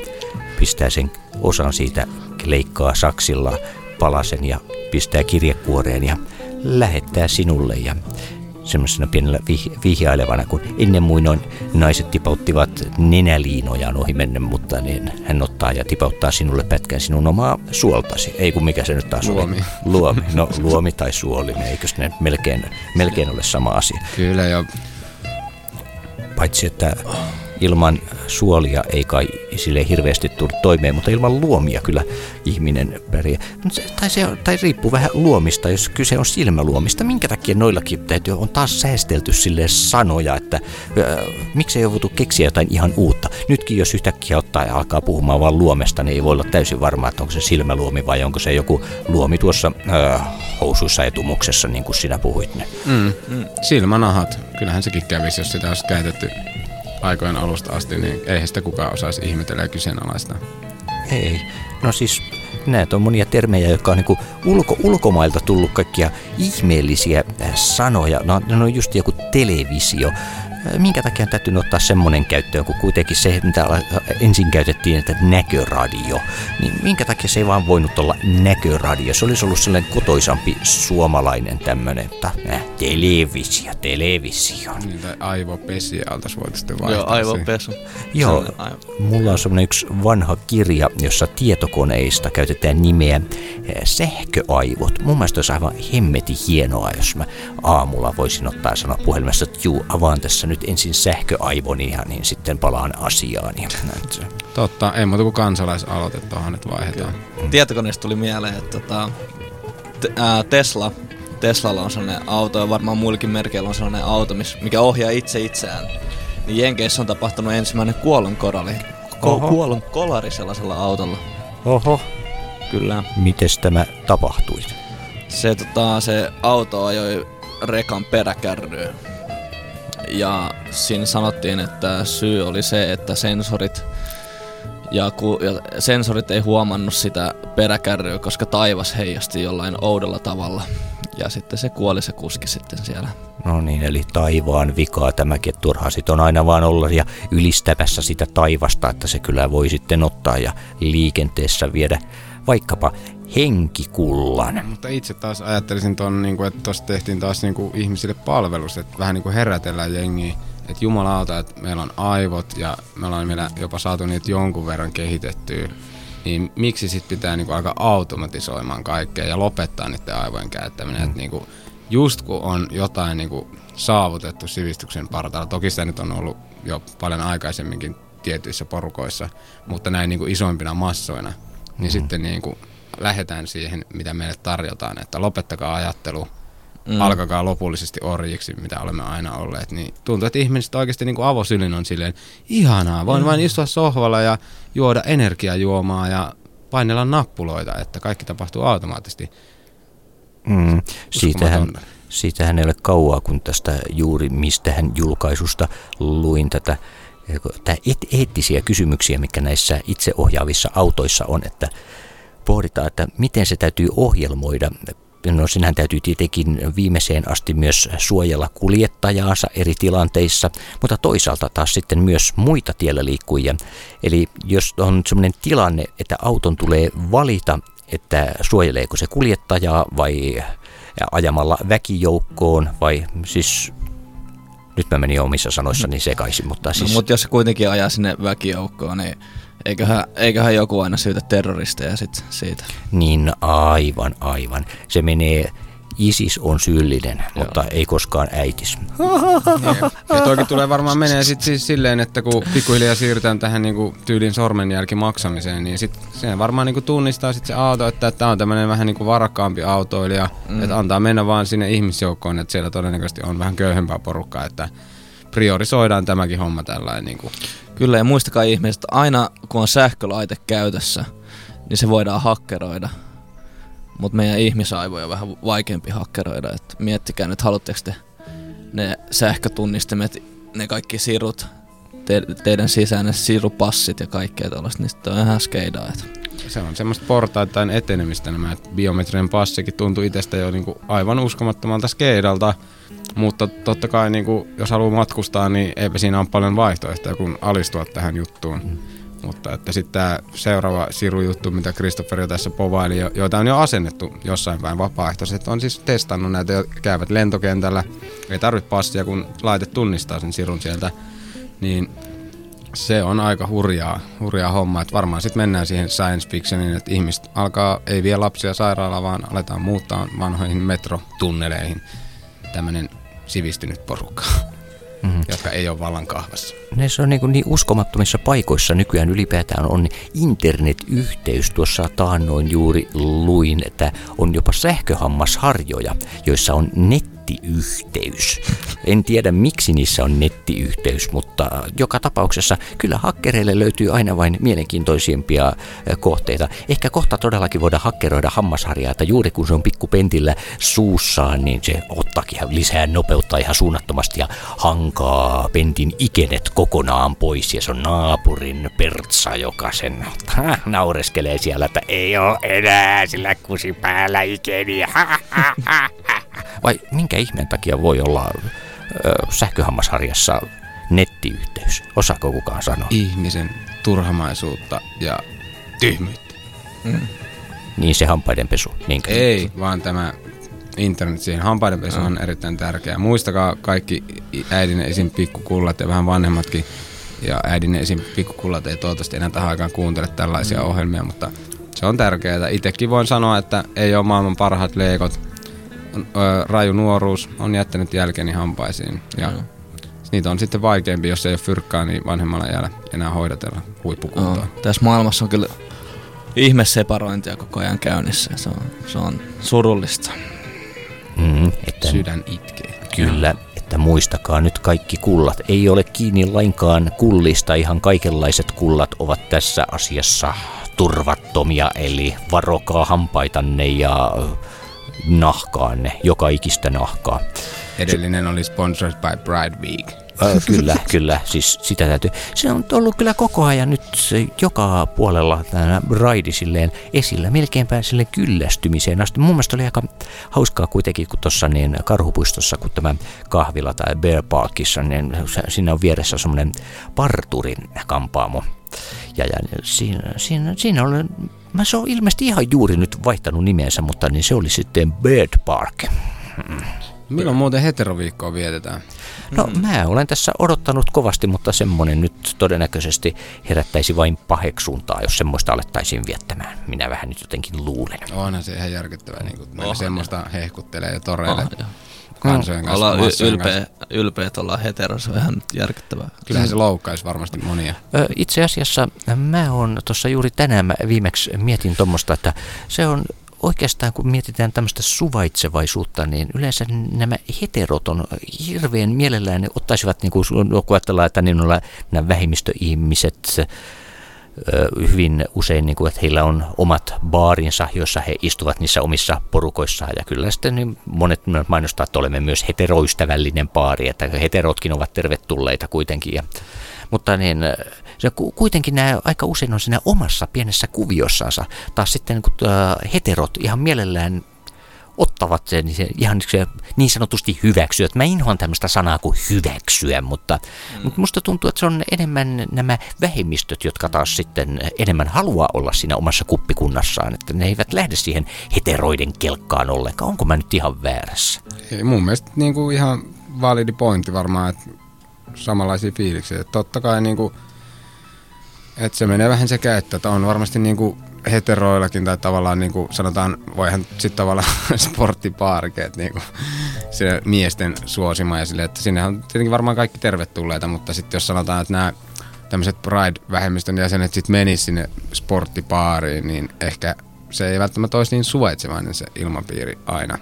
pistää sen osan siitä, leikkaa saksilla palasen ja pistää kirjekuoreen ja lähettää sinulle ja semmoisena pienellä vih- vihjailevana, kun ennen muinoin naiset tipauttivat nenäliinojaan ohi menne, mutta niin hän ottaa ja tipauttaa sinulle pätkän sinun omaa suoltasi. Ei kun mikä se nyt taas Luomi. oli. Luomi. No luomi tai suoli, eikös ne melkein, melkein ole sama asia. Kyllä jo. Paitsi että ilman suolia ei kai sille hirveästi tule toimeen, mutta ilman luomia kyllä ihminen pärjää. Se- Tai, se, tai riippuu vähän luomista, jos kyse on silmäluomista. Minkä takia noillakin täytyy, on taas säästelty sille sanoja, että ö, miksei ole keksiä jotain ihan uutta. Nytkin jos yhtäkkiä ottaa ja alkaa puhumaan vaan luomesta, niin ei voi olla täysin varma, että onko se silmäluomi vai onko se joku luomi tuossa ö, housuissa etumuksessa, niin kuin sinä puhuit. Mm. Mm. Silmänahat. Kyllähän sekin kävisi, jos sitä olisi käytetty aikojen alusta asti, niin eihän sitä kukaan osaisi ihmetellä ja kyseenalaistaa. Ei. No siis näitä on monia termejä, jotka on niin ulko, ulkomailta tullut kaikkia ihmeellisiä äh, sanoja. No, ne on just joku televisio. Äh, Minkä takia on täytynyt ottaa semmoinen käyttöön, kun kuitenkin se, mitä ensin käytettiin, että näköradio, niin minkä takia se ei vaan voinut olla näköradio? Se olisi ollut sellainen kotoisampi suomalainen tämmöinen, että äh, televisio, televisio. Niin, tai aivopesiä oltaisiin voitu sitten vaihtaa. Joo, aivopesu. Joo, aivan- mulla on semmoinen yksi vanha kirja, jossa tietokoneista käytetään nimeä eh, sähköaivot. Mun mielestä olisi aivan hemmeti hienoa, jos mä aamulla voisin ottaa ja sanoa puhelimessa, että juu, avaan tässä nyt ensin sähköaivoni ja niin sitten palaan asiaan. Ja näin. Totta, ei muuta kuin kansalaisaloite tuohon nyt vaihdetaan. Tietokoneesta tuli mieleen, että tota, te, ää, Tesla, Teslalla on sellainen auto ja varmaan muillakin merkeillä on sellainen auto, mikä ohjaa itse itseään. Niin Jenkeissä on tapahtunut ensimmäinen kuolonkorali. Ko- Oho. kuolon kolari sellaisella autolla. Oho. Kyllä. Mites tämä tapahtui? Se, tota, se auto ajoi rekan peräkärryyn. Ja siinä sanottiin, että syy oli se, että sensorit ja, ku, ja sensorit ei huomannut sitä peräkärryä, koska taivas heijasti jollain oudolla tavalla. Ja sitten se kuoli se kuski sitten siellä. No niin, eli taivaan vikaa tämäkin, että turhaa sit on aina vaan olla ja ylistämässä sitä taivasta, että se kyllä voi sitten ottaa ja liikenteessä viedä vaikkapa henkikullan. Mutta itse taas ajattelisin ton, niin että tuossa tehtiin taas niin kuin ihmisille palvelus, että vähän niin kuin herätellään jengiä. Että jumalauta, että meillä on aivot ja me ollaan meillä jopa saatu niitä jonkun verran kehitettyä. Niin miksi sitten pitää niin kuin alkaa automatisoimaan kaikkea ja lopettaa niiden aivojen käyttäminen. Mm. Että niin kuin, just kun on jotain niin kuin saavutettu sivistyksen partaalla, toki sitä nyt on ollut jo paljon aikaisemminkin tietyissä porukoissa, mutta näin niin kuin isoimpina massoina, niin mm. sitten niin kuin lähdetään siihen, mitä meille tarjotaan, että lopettakaa ajattelu, mm. alkakaa lopullisesti orjiksi, mitä olemme aina olleet, niin tuntuu, että ihmiset oikeasti niin kuin avosylin on silleen, ihanaa, voin mm. vain istua sohvalla ja juoda energiajuomaa ja painella nappuloita, että kaikki tapahtuu automaattisesti. Mm, siitähän, siitähän ei ole kauaa, kun tästä juuri mistähän julkaisusta luin tätä tää et, eettisiä kysymyksiä, mikä näissä itseohjaavissa autoissa on, että pohditaan, että miten se täytyy ohjelmoida. No sinähän täytyy tietenkin viimeiseen asti myös suojella kuljettajaansa eri tilanteissa, mutta toisaalta taas sitten myös muita tiellä liikkujia. Eli jos on sellainen tilanne, että auton tulee valita, että suojeleeko se kuljettajaa vai ja ajamalla väkijoukkoon vai siis nyt mä menin omissa sanoissani sekaisin, mutta siis... No, mutta jos se kuitenkin ajaa sinne väkijoukkoon, niin eiköhän, eiköhän joku aina syytä terroristeja sit siitä. Niin aivan, aivan. Se menee ISIS on syyllinen, Joo. mutta ei koskaan äitis. Ja toikin tulee varmaan menee sit siis silleen, että kun pikkuhiljaa siirrytään tähän niinku tyylin sormenjälki maksamiseen, niin sit se varmaan niinku tunnistaa sit se auto, että tämä on tämmöinen vähän niinku varakkaampi autoilija, mm. että antaa mennä vaan sinne ihmisjoukkoon, että siellä todennäköisesti on vähän köyhempää porukkaa, että priorisoidaan tämäkin homma tällainen. Niinku. Kyllä ja muistakaa ihmiset, aina kun on sähkölaite käytössä, niin se voidaan hakkeroida mutta meidän ihmisaivoja on vähän vaikeampi hakkeroida. Et miettikää nyt, haluatteko te ne sähkötunnistimet, ne kaikki sirut, te, teidän sisään ne sirupassit ja kaikkea tällaista, niin sitten on ihan skeidaa. Se on semmoista portaittain etenemistä nämä, että biometrinen passikin tuntuu itsestä jo niinku aivan uskomattomalta skeidalta, mutta totta kai niinku, jos haluaa matkustaa, niin eipä siinä ole paljon vaihtoehtoja kuin alistua tähän juttuun. Mm. Mutta että sitten tämä seuraava sirujuttu, mitä Christopher jo tässä povaili, joita on jo asennettu jossain päin vapaaehtoiset, on siis testannut näitä, jotka käyvät lentokentällä. Ei tarvitse passia, kun laite tunnistaa sen sirun sieltä. Niin se on aika hurjaa, hurjaa homma, että varmaan sitten mennään siihen science fictioniin, että ihmiset alkaa, ei vie lapsia sairaalaan, vaan aletaan muuttaa vanhoihin metrotunneleihin tämmöinen sivistynyt porukka mm-hmm. jotka ei ole vallan kahvassa. Ne se on niin, niin uskomattomissa paikoissa nykyään ylipäätään on internetyhteys. Tuossa taannoin juuri luin, että on jopa sähköhammasharjoja, joissa on net nettiyhteys. En tiedä miksi niissä on nettiyhteys, mutta joka tapauksessa kyllä hakkereille löytyy aina vain mielenkiintoisimpia kohteita. Ehkä kohta todellakin voidaan hakkeroida hammasharjaa, että juuri kun se on pikkupentillä suussaan, niin se ottaakin lisää nopeutta ihan suunnattomasti ja hankaa pentin ikenet kokonaan pois. Ja se on naapurin pertsa, joka sen naureskelee siellä, että ei ole enää sillä kusi päällä ikeniä. Vai minkä ihmeen takia voi olla ö, sähköhammasharjassa nettiyhteys? Osaako kukaan sanoa? Ihmisen turhamaisuutta ja tyhmyyttä. Mm. Niin se hampaidenpesu. Niinkö? Ei, vaan tämä internet siihen. Hampaidenpesu mm. on erittäin tärkeää. Muistakaa kaikki äidin esim. pikkukullat ja vähän vanhemmatkin. Ja äidin esim. pikkukullat ei toivottavasti enää tähän aikaan kuuntele tällaisia mm. ohjelmia, mutta se on tärkeää. Itsekin voin sanoa, että ei ole maailman parhaat leikot, ö, raju nuoruus on jättänyt jälkeni hampaisiin. Ja mm. niitä on sitten vaikeampi, jos ei ole fyrkkaa, niin vanhemmalla jäällä enää hoidatella huippukuntoa. No, tässä maailmassa on kyllä ihmeseparointia koko ajan käynnissä. Se on, se on surullista. Mm, että, Sydän itkee. Kyllä, että muistakaa nyt kaikki kullat. Ei ole kiinni lainkaan kullista, ihan kaikenlaiset kullat ovat tässä asiassa turvattomia, eli varokaa hampaitanne ja nahkaanne, joka ikistä nahkaa. Edellinen oli sponsored by Bride Week. Äh, kyllä, kyllä, siis sitä täytyy. Se on ollut kyllä koko ajan nyt joka puolella tämä raidi silleen esillä, melkeinpä sille kyllästymiseen asti. Mun mielestä oli aika hauskaa kuitenkin, kun tuossa niin karhupuistossa, kun tämä kahvila tai Bear Parkissa, niin siinä on vieressä semmoinen parturin kampaamo. Ja, ja siinä, siinä, siinä oli Mä se on ilmeisesti ihan juuri nyt vaihtanut nimensä, mutta niin se oli sitten Bird Park. Milloin muuten heteroviikkoa vietetään? No mm. mä olen tässä odottanut kovasti, mutta semmonen nyt todennäköisesti herättäisi vain paheksuntaa, jos semmoista alettaisiin viettämään. Minä vähän nyt jotenkin luulen. Onhan se ihan järkyttävää, niin kun semmoista hehkuttelee ja toreille. Oh, kansojen kanssa. Ollaan ylpeä, ylpeät, ollaan heteros, vähän järkyttävää. Kyllähän se loukkaisi varmasti monia. Itse asiassa mä oon tuossa juuri tänään mä viimeksi mietin tuommoista, että se on oikeastaan kun mietitään tämmöistä suvaitsevaisuutta, niin yleensä nämä heterot on hirveän mielellään, ne ottaisivat, niin kuin kun ajatellaan, että niin nämä vähemmistöihmiset, hyvin usein, niin kuin, että heillä on omat baarinsa, joissa he istuvat niissä omissa porukoissaan. Ja kyllä sitten niin monet mainostaa, että olemme myös heteroystävällinen baari, että heterotkin ovat tervetulleita kuitenkin. Ja, mutta niin, se kuitenkin nämä aika usein on siinä omassa pienessä kuviossansa. Taas sitten niin kuin, heterot ihan mielellään ottavat sen niin, se, ihan se, niin sanotusti hyväksyä. Mä inhoan tämmöistä sanaa kuin hyväksyä, mutta, mm. mutta musta tuntuu, että se on enemmän nämä vähemmistöt, jotka taas sitten enemmän haluaa olla siinä omassa kuppikunnassaan, että ne eivät lähde siihen heteroiden kelkkaan ollenkaan. Onko mä nyt ihan väärässä? Ei, mun mielestä niin kuin ihan validi pointti varmaan, että samanlaisia fiiliksiä. Että totta kai niin kuin, että se menee vähän sekä, että on varmasti niin kuin heteroillakin tai tavallaan niin kuin sanotaan, voihan sitten tavallaan sporttipaarkeet niin kuin, miesten suosima ja sille, että sinne on tietenkin varmaan kaikki tervetulleita, mutta sitten jos sanotaan, että nämä tämmöiset Pride-vähemmistön jäsenet sitten menis sinne sporttipaariin, niin ehkä se ei välttämättä olisi niin suvaitsevainen se ilmapiiri aina.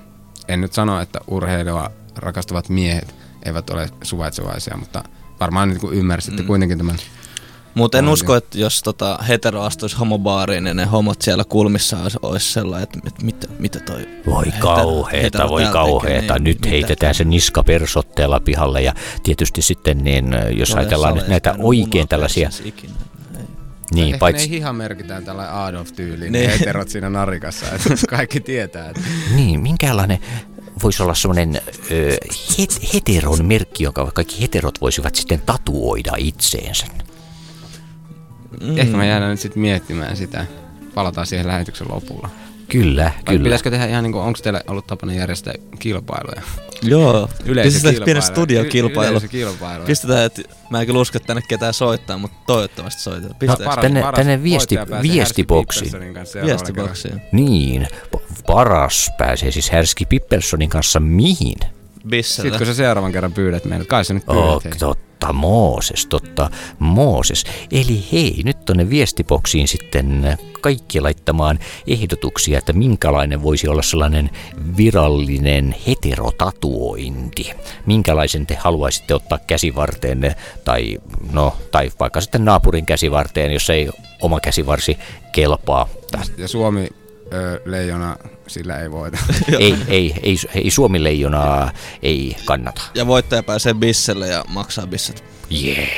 En nyt sano, että urheilua rakastavat miehet eivät ole suvaitsevaisia, mutta varmaan niin ymmärsitte mm. kuitenkin tämän mutta en usko, että jos tota hetero astuisi homobaariin, niin ne homot siellä kulmissa olisi, olisi sellainen, että mit, mitä, mitä toi... Voi kauheeta, voi kauheeta. Niin, Nyt mitä? heitetään se niska persotteella pihalle ja tietysti sitten niin, jos Ole ajatellaan nyt näitä oikein tällaisia... Ikinä. Niin, Ehkä paitsi... ne ihan merkitään tällä Adolf-tyyliin, ne heterot siinä narikassa, että kaikki tietää. Että... Niin, minkälainen voisi olla semmoinen het, heteron merkki, jonka kaikki heterot voisivat sitten tatuoida itseensä. Mm. Ehkä me jäädään nyt sitten miettimään sitä. Palataan siihen lähetyksen lopulla. Kyllä, Vai kyllä. pitäisikö tehdä ihan niin kuin, onko teille ollut tapana järjestää kilpailuja? Joo, pistetään pieni studiokilpailu. kilpailu. Pistetään, että mä en kyllä usko, että tänne ketään soittaa, mutta toivottavasti soitetaan. Pistetään. No, paras, tänne, paras tänne viesti, viestiboksiin. Viestiboksiin. Niin, paras pääsee siis Härski Pippersonin kanssa mihin? Bisselle. Sitten kun sä seuraavan kerran pyydät meille, kai sä nyt pyydät. Oh, totta, Mooses, totta, Mooses. Eli hei, nyt tonne viestipoksiin sitten kaikki laittamaan ehdotuksia, että minkälainen voisi olla sellainen virallinen heterotatuointi. Minkälaisen te haluaisitte ottaa käsivarteen tai, no, tai vaikka sitten naapurin käsivarteen, jos ei oma käsivarsi kelpaa. Ja Suomi ö, leijona sillä ei voita. ei, ei, ei, ei Suomi leijonaa ei kannata. Ja voittaja pääsee bisselle ja maksaa bisset. Yeah.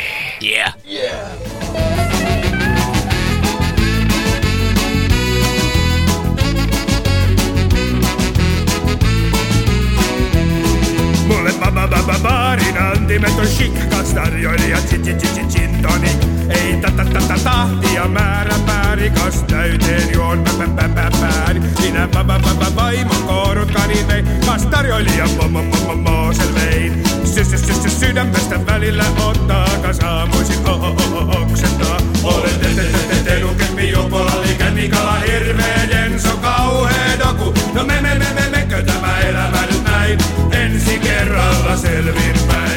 Yeah. Yeah. Baarin antimet on chic, kaksi tarjoilijat, gin gin gin gin tonic. Ei tätä tätä tahtia määrä päärikas täyteen juon pä pä pä pääri. Minä pä pä pä vaimo koorut kanivei, kas tarjoilija mo mo mo mo moosel vein. Sys sys sys sydämestä välillä ottaa, kas aamuisin o o o oksentaa. Olen te te te te te lukempi jupola liikä nikala hirveen Jenso kauhee doku. No me me me me mekö tämä elämä nyt näin, kerralla selvin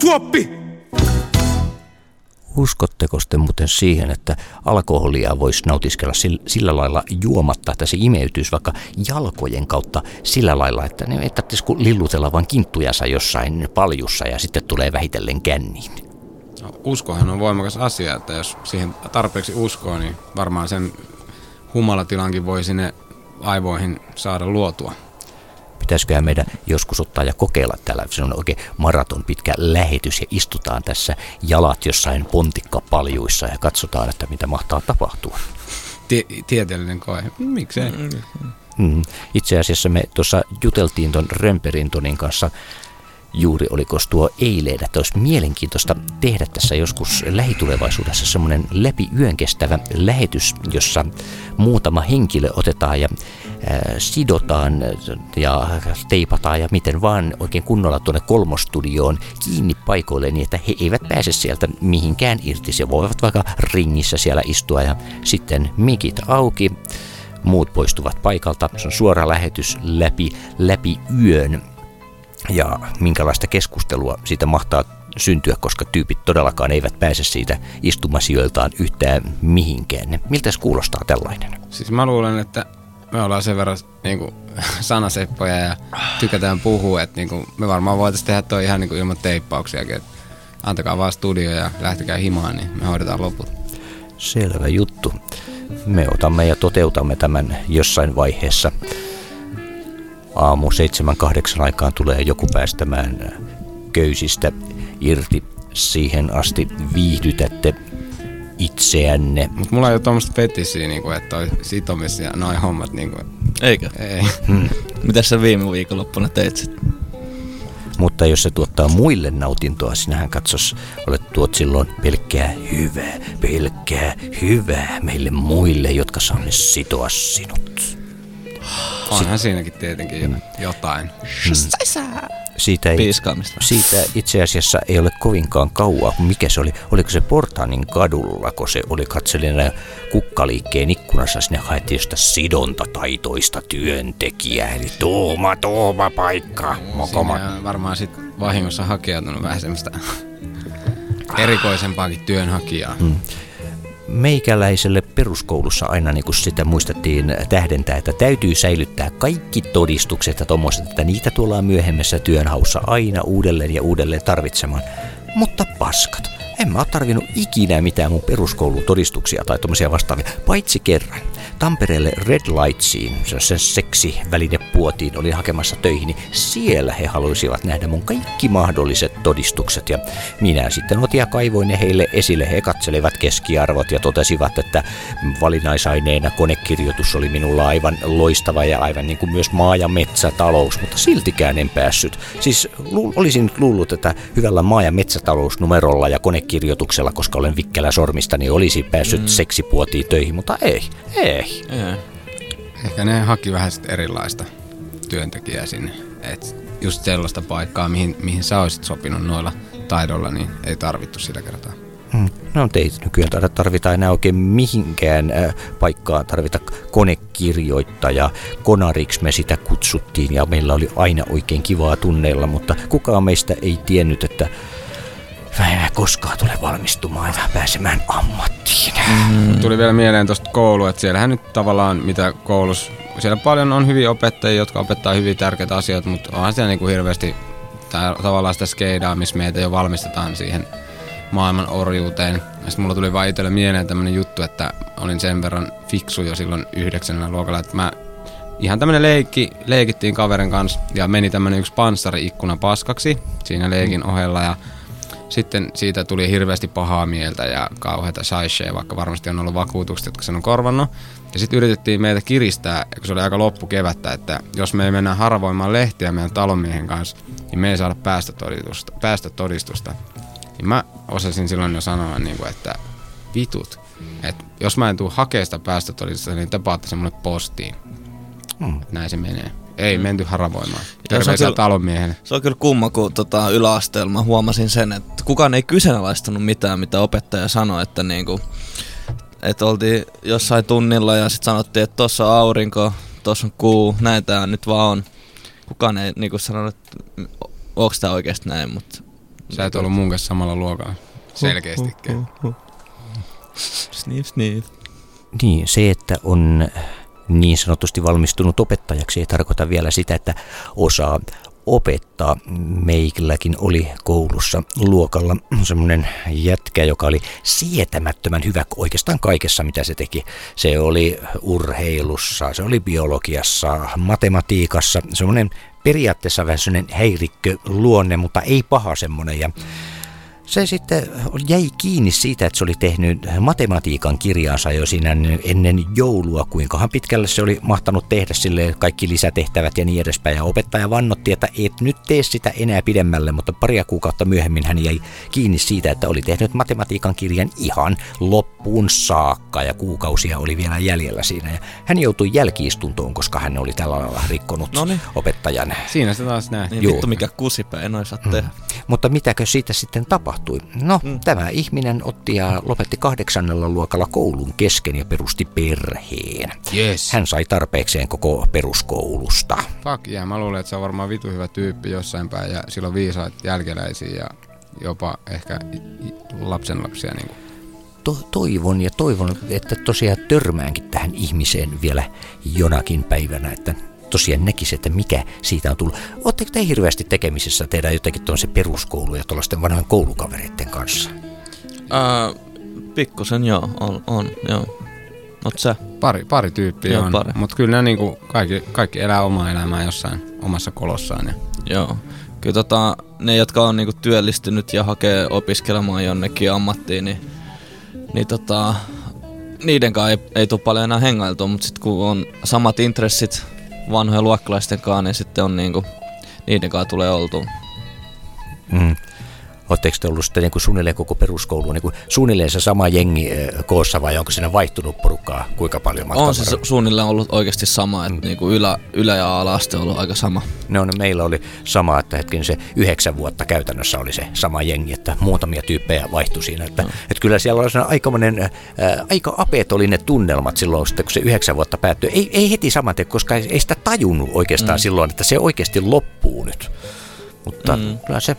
Tuoppi! Uskotteko sitten muuten siihen, että alkoholia voisi nautiskella sillä lailla juomatta, että se imeytyisi vaikka jalkojen kautta sillä lailla, että ne ei tarvitsisi lillutella vain kinttujansa jossain paljussa ja sitten tulee vähitellen känniin? No, uskohan on voimakas asia, että jos siihen tarpeeksi uskoo, niin varmaan sen humalatilankin voi sinne aivoihin saada luotua pitäisiköhän meidän joskus ottaa ja kokeilla täällä. Se on oikein maraton pitkä lähetys ja istutaan tässä jalat jossain pontikkapaljuissa ja katsotaan, että mitä mahtaa tapahtua. Tie- tieteellinen koe. Miksei? Mm. Itse asiassa me tuossa juteltiin ton Römperintonin kanssa juuri oliko tuo eilen, että olisi mielenkiintoista tehdä tässä joskus lähitulevaisuudessa semmoinen läpi yön kestävä lähetys, jossa muutama henkilö otetaan ja sidotaan ja teipataan ja miten vaan oikein kunnolla tuonne kolmostudioon kiinni paikoille niin, että he eivät pääse sieltä mihinkään irti. Se voivat vaikka ringissä siellä istua ja sitten mikit auki, muut poistuvat paikalta. Se on suora lähetys läpi, läpi yön ja minkälaista keskustelua siitä mahtaa syntyä, koska tyypit todellakaan eivät pääse siitä istumasijoiltaan yhtään mihinkään. Miltä se kuulostaa tällainen? Siis mä luulen, että me ollaan sen verran niin kuin, sanaseppoja ja tykätään puhua, että niin kuin, me varmaan voitaisiin tehdä toi ihan niin kuin, ilman teippauksiakin. Että antakaa vaan studio ja lähtekää himaan, niin me hoidetaan loput. Selvä juttu. Me otamme ja toteutamme tämän jossain vaiheessa aamu 7-8 aikaan tulee joku päästämään köysistä irti. Siihen asti viihdytätte itseänne. Mut mulla ei ole tuommoista fetissiä, niin kuin, että toi sitomis ja noin hommat. Niin kuin. Eikö? Ei. Hmm. Mitä sä viime viikonloppuna teit sitten? Mutta jos se tuottaa muille nautintoa, sinähän katsos, olet tuot silloin pelkkää hyvää, pelkkää hyvää meille muille, jotka saamme sitoa sinut. Onhan siinäkin tietenkin jotain. Hmm. Siitä, ei, siitä itse asiassa ei ole kovinkaan kauaa, mikä se oli. Oliko se Portaanin kadulla, kun se oli katselina kukkaliikkeen ikkunassa, sinne haettiin josta sidontataitoista työntekijää, eli tuuma, tuuma paikka. Mokoma. Siinä varmaan sitten vahingossa hakeutunut vähän semmoista erikoisempaakin työnhakijaa. Hmm meikäläiselle peruskoulussa aina niin sitä muistettiin tähdentää, että täytyy säilyttää kaikki todistukset ja tuommoiset, että niitä tullaan myöhemmässä työnhaussa aina uudelleen ja uudelleen tarvitsemaan. Mutta paskat, en mä ole tarvinnut ikinä mitään mun peruskoulutodistuksia tai tuommoisia vastaavia, paitsi kerran. Tampereelle Red Lightsiin, se seksi puotiin, oli hakemassa töihin, niin siellä he halusivat nähdä mun kaikki mahdolliset todistukset. Ja minä sitten otin ja kaivoin ne heille esille. He katselivat keskiarvot ja totesivat, että valinaisaineena konekirjoitus oli minulla aivan loistava ja aivan niin kuin myös maa- ja metsätalous, mutta siltikään en päässyt. Siis lu- olisin luullut, että hyvällä maa- ja metsätalousnumerolla ja konekirjoituksella, koska olen vikkelä sormista, niin olisi päässyt mm. seksipuotiin töihin, mutta ei, ei. Ei. Ehkä ne haki vähän erilaista työntekijää sinne. Et just sellaista paikkaa, mihin, mihin sä olisit sopinut noilla taidolla, niin ei tarvittu sitä kertaa. Hmm. No ei nykyään tarvita enää oikein mihinkään äh, paikkaan tarvita konekirjoittaja. Konariksi me sitä kutsuttiin ja meillä oli aina oikein kivaa tunneilla, mutta kukaan meistä ei tiennyt, että mä en koskaan tule valmistumaan ja pääsemään ammattiin. Mm. Tuli vielä mieleen tuosta koulu, että siellähän nyt tavallaan mitä koulussa, siellä paljon on hyviä opettajia, jotka opettaa hyvin tärkeitä asioita, mutta onhan siellä niinku hirveästi tää, tavallaan sitä skeidaa, missä meitä jo valmistetaan siihen maailman orjuuteen. Ja sitten mulla tuli vaan itselle mieleen tämmönen juttu, että olin sen verran fiksu jo silloin yhdeksännellä luokalla, että mä ihan tämmönen leikki, leikittiin kaverin kanssa ja meni tämmönen yksi panssari-ikkuna paskaksi siinä leikin ohella ja sitten siitä tuli hirveästi pahaa mieltä ja kauheita shaisheja, vaikka varmasti on ollut vakuutukset, jotka sen on korvannut. Ja sitten yritettiin meitä kiristää, kun se oli aika loppukevättä, että jos me ei mennä haravoimaan lehtiä meidän talonmiehen kanssa, niin me ei saada päästötodistusta. päästötodistusta. Niin mä osasin silloin jo sanoa, niin kuin, että vitut, että jos mä en tuu hakemaan sitä päästötodistusta, niin te paatte se mulle postiin. Mm. Näin se menee. Ei menty haravoimaan. se on Terveisiä kyllä- talonmiehelle. Se on kyllä kumma, kun tota, yläasteella mä huomasin sen, että kukaan ei kyseenalaistanut mitään, mitä opettaja sanoi, että niinku, että oltiin jossain tunnilla ja sitten sanottiin, että tossa on aurinko, tossa on kuu, näin tää nyt vaan on. Kukaan ei niinku sanonut, että onko tää oikeasti näin, mutta... Sä et ollut mun kanssa samalla luokalla. Selkeästikään. Sniff, sniff. Niin, se, että on niin sanotusti valmistunut opettajaksi, ei tarkoita vielä sitä, että osaa opettaa. Meikilläkin oli koulussa luokalla semmoinen jätkä, joka oli sietämättömän hyvä oikeastaan kaikessa, mitä se teki. Se oli urheilussa, se oli biologiassa, matematiikassa, semmoinen periaatteessa vähän semmoinen häirikkö luonne, mutta ei paha semmoinen. Ja se sitten jäi kiinni siitä, että se oli tehnyt matematiikan kirjaansa jo siinä ennen joulua, kuinkahan pitkälle se oli mahtanut tehdä sille kaikki lisätehtävät ja niin edespäin. Ja opettaja vannotti, että et nyt tee sitä enää pidemmälle, mutta paria kuukautta myöhemmin hän jäi kiinni siitä, että oli tehnyt matematiikan kirjan ihan loppuun saakka ja kuukausia oli vielä jäljellä siinä. Ja hän joutui jälkiistuntoon, koska hän oli tällä lailla rikkonut Noniin. opettajan Siinä se taas näin. Niin vittu mikä kusipää, en tehdä. mutta mitäkö siitä sitten tapahtui? No, mm. tämä ihminen otti ja lopetti kahdeksannella luokalla koulun kesken ja perusti perheen. Yes. Hän sai tarpeekseen koko peruskoulusta. Fuck yeah, mä luulen, että se on varmaan vitu hyvä tyyppi jossain päin ja sillä on viisaat jälkeläisiä ja jopa ehkä lapsenlapsia. Niin To- toivon ja toivon, että tosiaan törmäänkin tähän ihmiseen vielä jonakin päivänä, että tosiaan näkisi, että mikä siitä on tullut. Oletteko te hirveästi tekemisissä tehdä jotenkin tuollaisen peruskoulu ja tuollaisten vanhojen koulukavereiden kanssa? Ää, pikkusen joo, on, on joo. Oot sä? pari, pari tyyppiä Joo, on, pari. mutta kyllä ne niinku kaikki, kaikki elää omaa elämää jossain omassa kolossaan. Ja Joo. Kyllä tota, ne, jotka on niinku työllistynyt ja hakee opiskelemaan jonnekin ammattiin, niin, niin tota, niiden kanssa ei, ei tule paljon enää hengailtua, mutta sitten kun on samat intressit vanhojen luokkalaisten kanssa, niin sitten on niinku, niiden kanssa tulee oltua. Mm. Oletteko te ollut sitten niin kuin suunnilleen koko peruskoulu, niin kuin suunnilleen se sama jengi eh, koossa vai onko siinä vaihtunut porukkaa kuinka paljon matkan On se suunnilleen ollut oikeasti sama, että niinku ylä, ylä- ja ala-aste on ollut aika sama. No, no meillä oli sama, että hetken se yhdeksän vuotta käytännössä oli se sama jengi, että muutamia tyyppejä vaihtui siinä. Että, että kyllä siellä oli aikamoinen, ää, aika apeet oli ne tunnelmat silloin, sitten, kun se yhdeksän vuotta päättyi. Ei, ei heti saman tien, koska ei, ei sitä tajunnut oikeastaan mm. silloin, että se oikeasti loppuu nyt. Mutta mm. kyllä se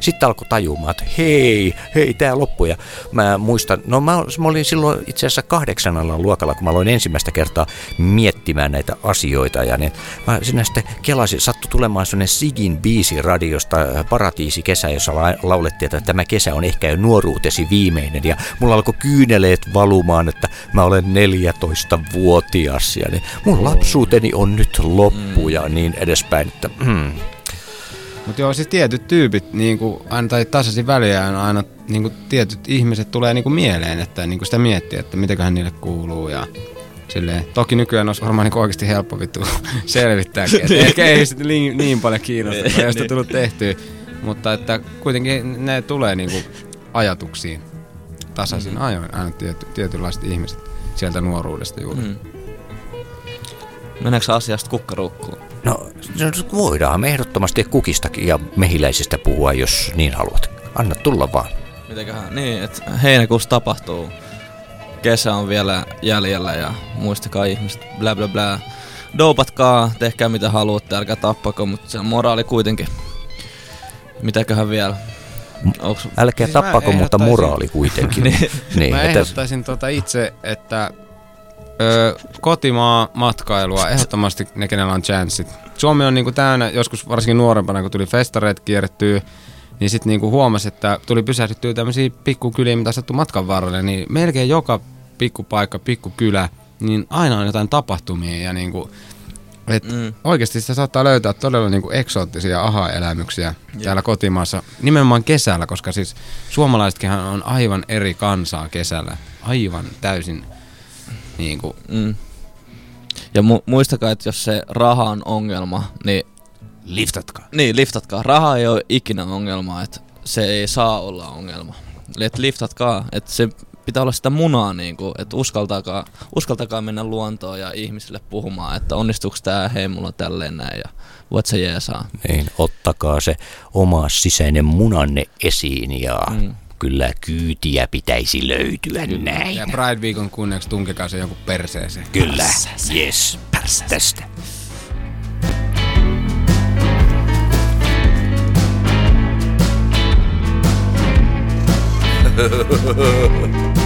sitten alkoi tajumaan, että hei, hei, tämä loppui. Ja mä muistan, no mä, mä olin silloin itse asiassa kahdeksannella luokalla, kun mä aloin ensimmäistä kertaa miettimään näitä asioita. Ja ne, mä sinne sitten kelasin, sattui tulemaan sellainen Sigin biisi radiosta, Paratiisi kesä, jossa la, laulettiin, että tämä kesä on ehkä jo nuoruutesi viimeinen. Ja mulla alkoi kyyneleet valumaan, että mä olen 14-vuotias. Ja niin, mun lapsuuteni on nyt loppu ja niin edespäin. Että, mm, Mutta joo, siis tietyt tyypit, niinku, aina, tai tasaisin väliään aina niinku, tietyt ihmiset tulee niinku, mieleen, että niinku, sitä miettii, että mitäköhän niille kuuluu ja silleen. Toki nykyään olisi varmaan niinku, oikeasti helppo vittu selvittääkin. Et ehkä ei sitten niin, niin paljon kiinnosta, kun ei sitä tullut tehtyä. Mutta että kuitenkin ne tulee niinku, ajatuksiin tasaisin mm. ajoin aina tiety, tietynlaiset ihmiset sieltä nuoruudesta juuri. Mm. Meneekö asiasta kukkaruukkuun? No, voidaan me ehdottomasti kukistakin ja mehiläisistä puhua, jos niin haluat. Anna tulla vaan. Mitäköhän? Niin, että heinäkuussa tapahtuu. Kesä on vielä jäljellä ja muistakaa ihmiset, bla bla bla. Doupatkaa, tehkää mitä haluatte, älkää tappako, mutta se on moraali kuitenkin. Mitäköhän vielä? Onks... Älkää Siis tappako, mutta moraali kuitenkin. Niin. niin, Mä että, ehdottaisin tota itse, että ö, kotimaa matkailua, ehdottomasti ne, kenellä on chanssit. Suomi on niinku täynnä, joskus varsinkin nuorempana, kun tuli festareet kierrettyä, niin sitten niinku huomasi, että tuli pysähdyttyä tämmöisiä pikkukyliä, mitä sattuu matkan varrelle, niin melkein joka pikkupaikka, pikkukylä, niin aina on jotain tapahtumia ja niinku, et Mm. oikeasti sitä saattaa löytää todella niinku eksoottisia aha-elämyksiä täällä kotimaassa, nimenomaan kesällä, koska siis suomalaisetkin on aivan eri kansaa kesällä, aivan täysin niinku, Mm. Ja mu- muistakaa, että jos se raha on ongelma, niin, liftatkaa. niin liftatkaa. Raha ei ole ikinä ongelma, että se ei saa olla ongelma. Eli että liftatkaa, että se pitää olla sitä munaa, niin kuin, että uskaltakaa, uskaltakaa mennä luontoon ja ihmisille puhumaan, että onnistuuko tämä, hei mulla on tälleen näin ja voit sä jeesaa. Niin, ottakaa se oma sisäinen munanne esiin ja mm. Kyllä kyytiä pitäisi löytyä näin. Ja Pride-viikon kunniaksi tunkekaa se joku perseeseen. Kyllä, yes, tästä.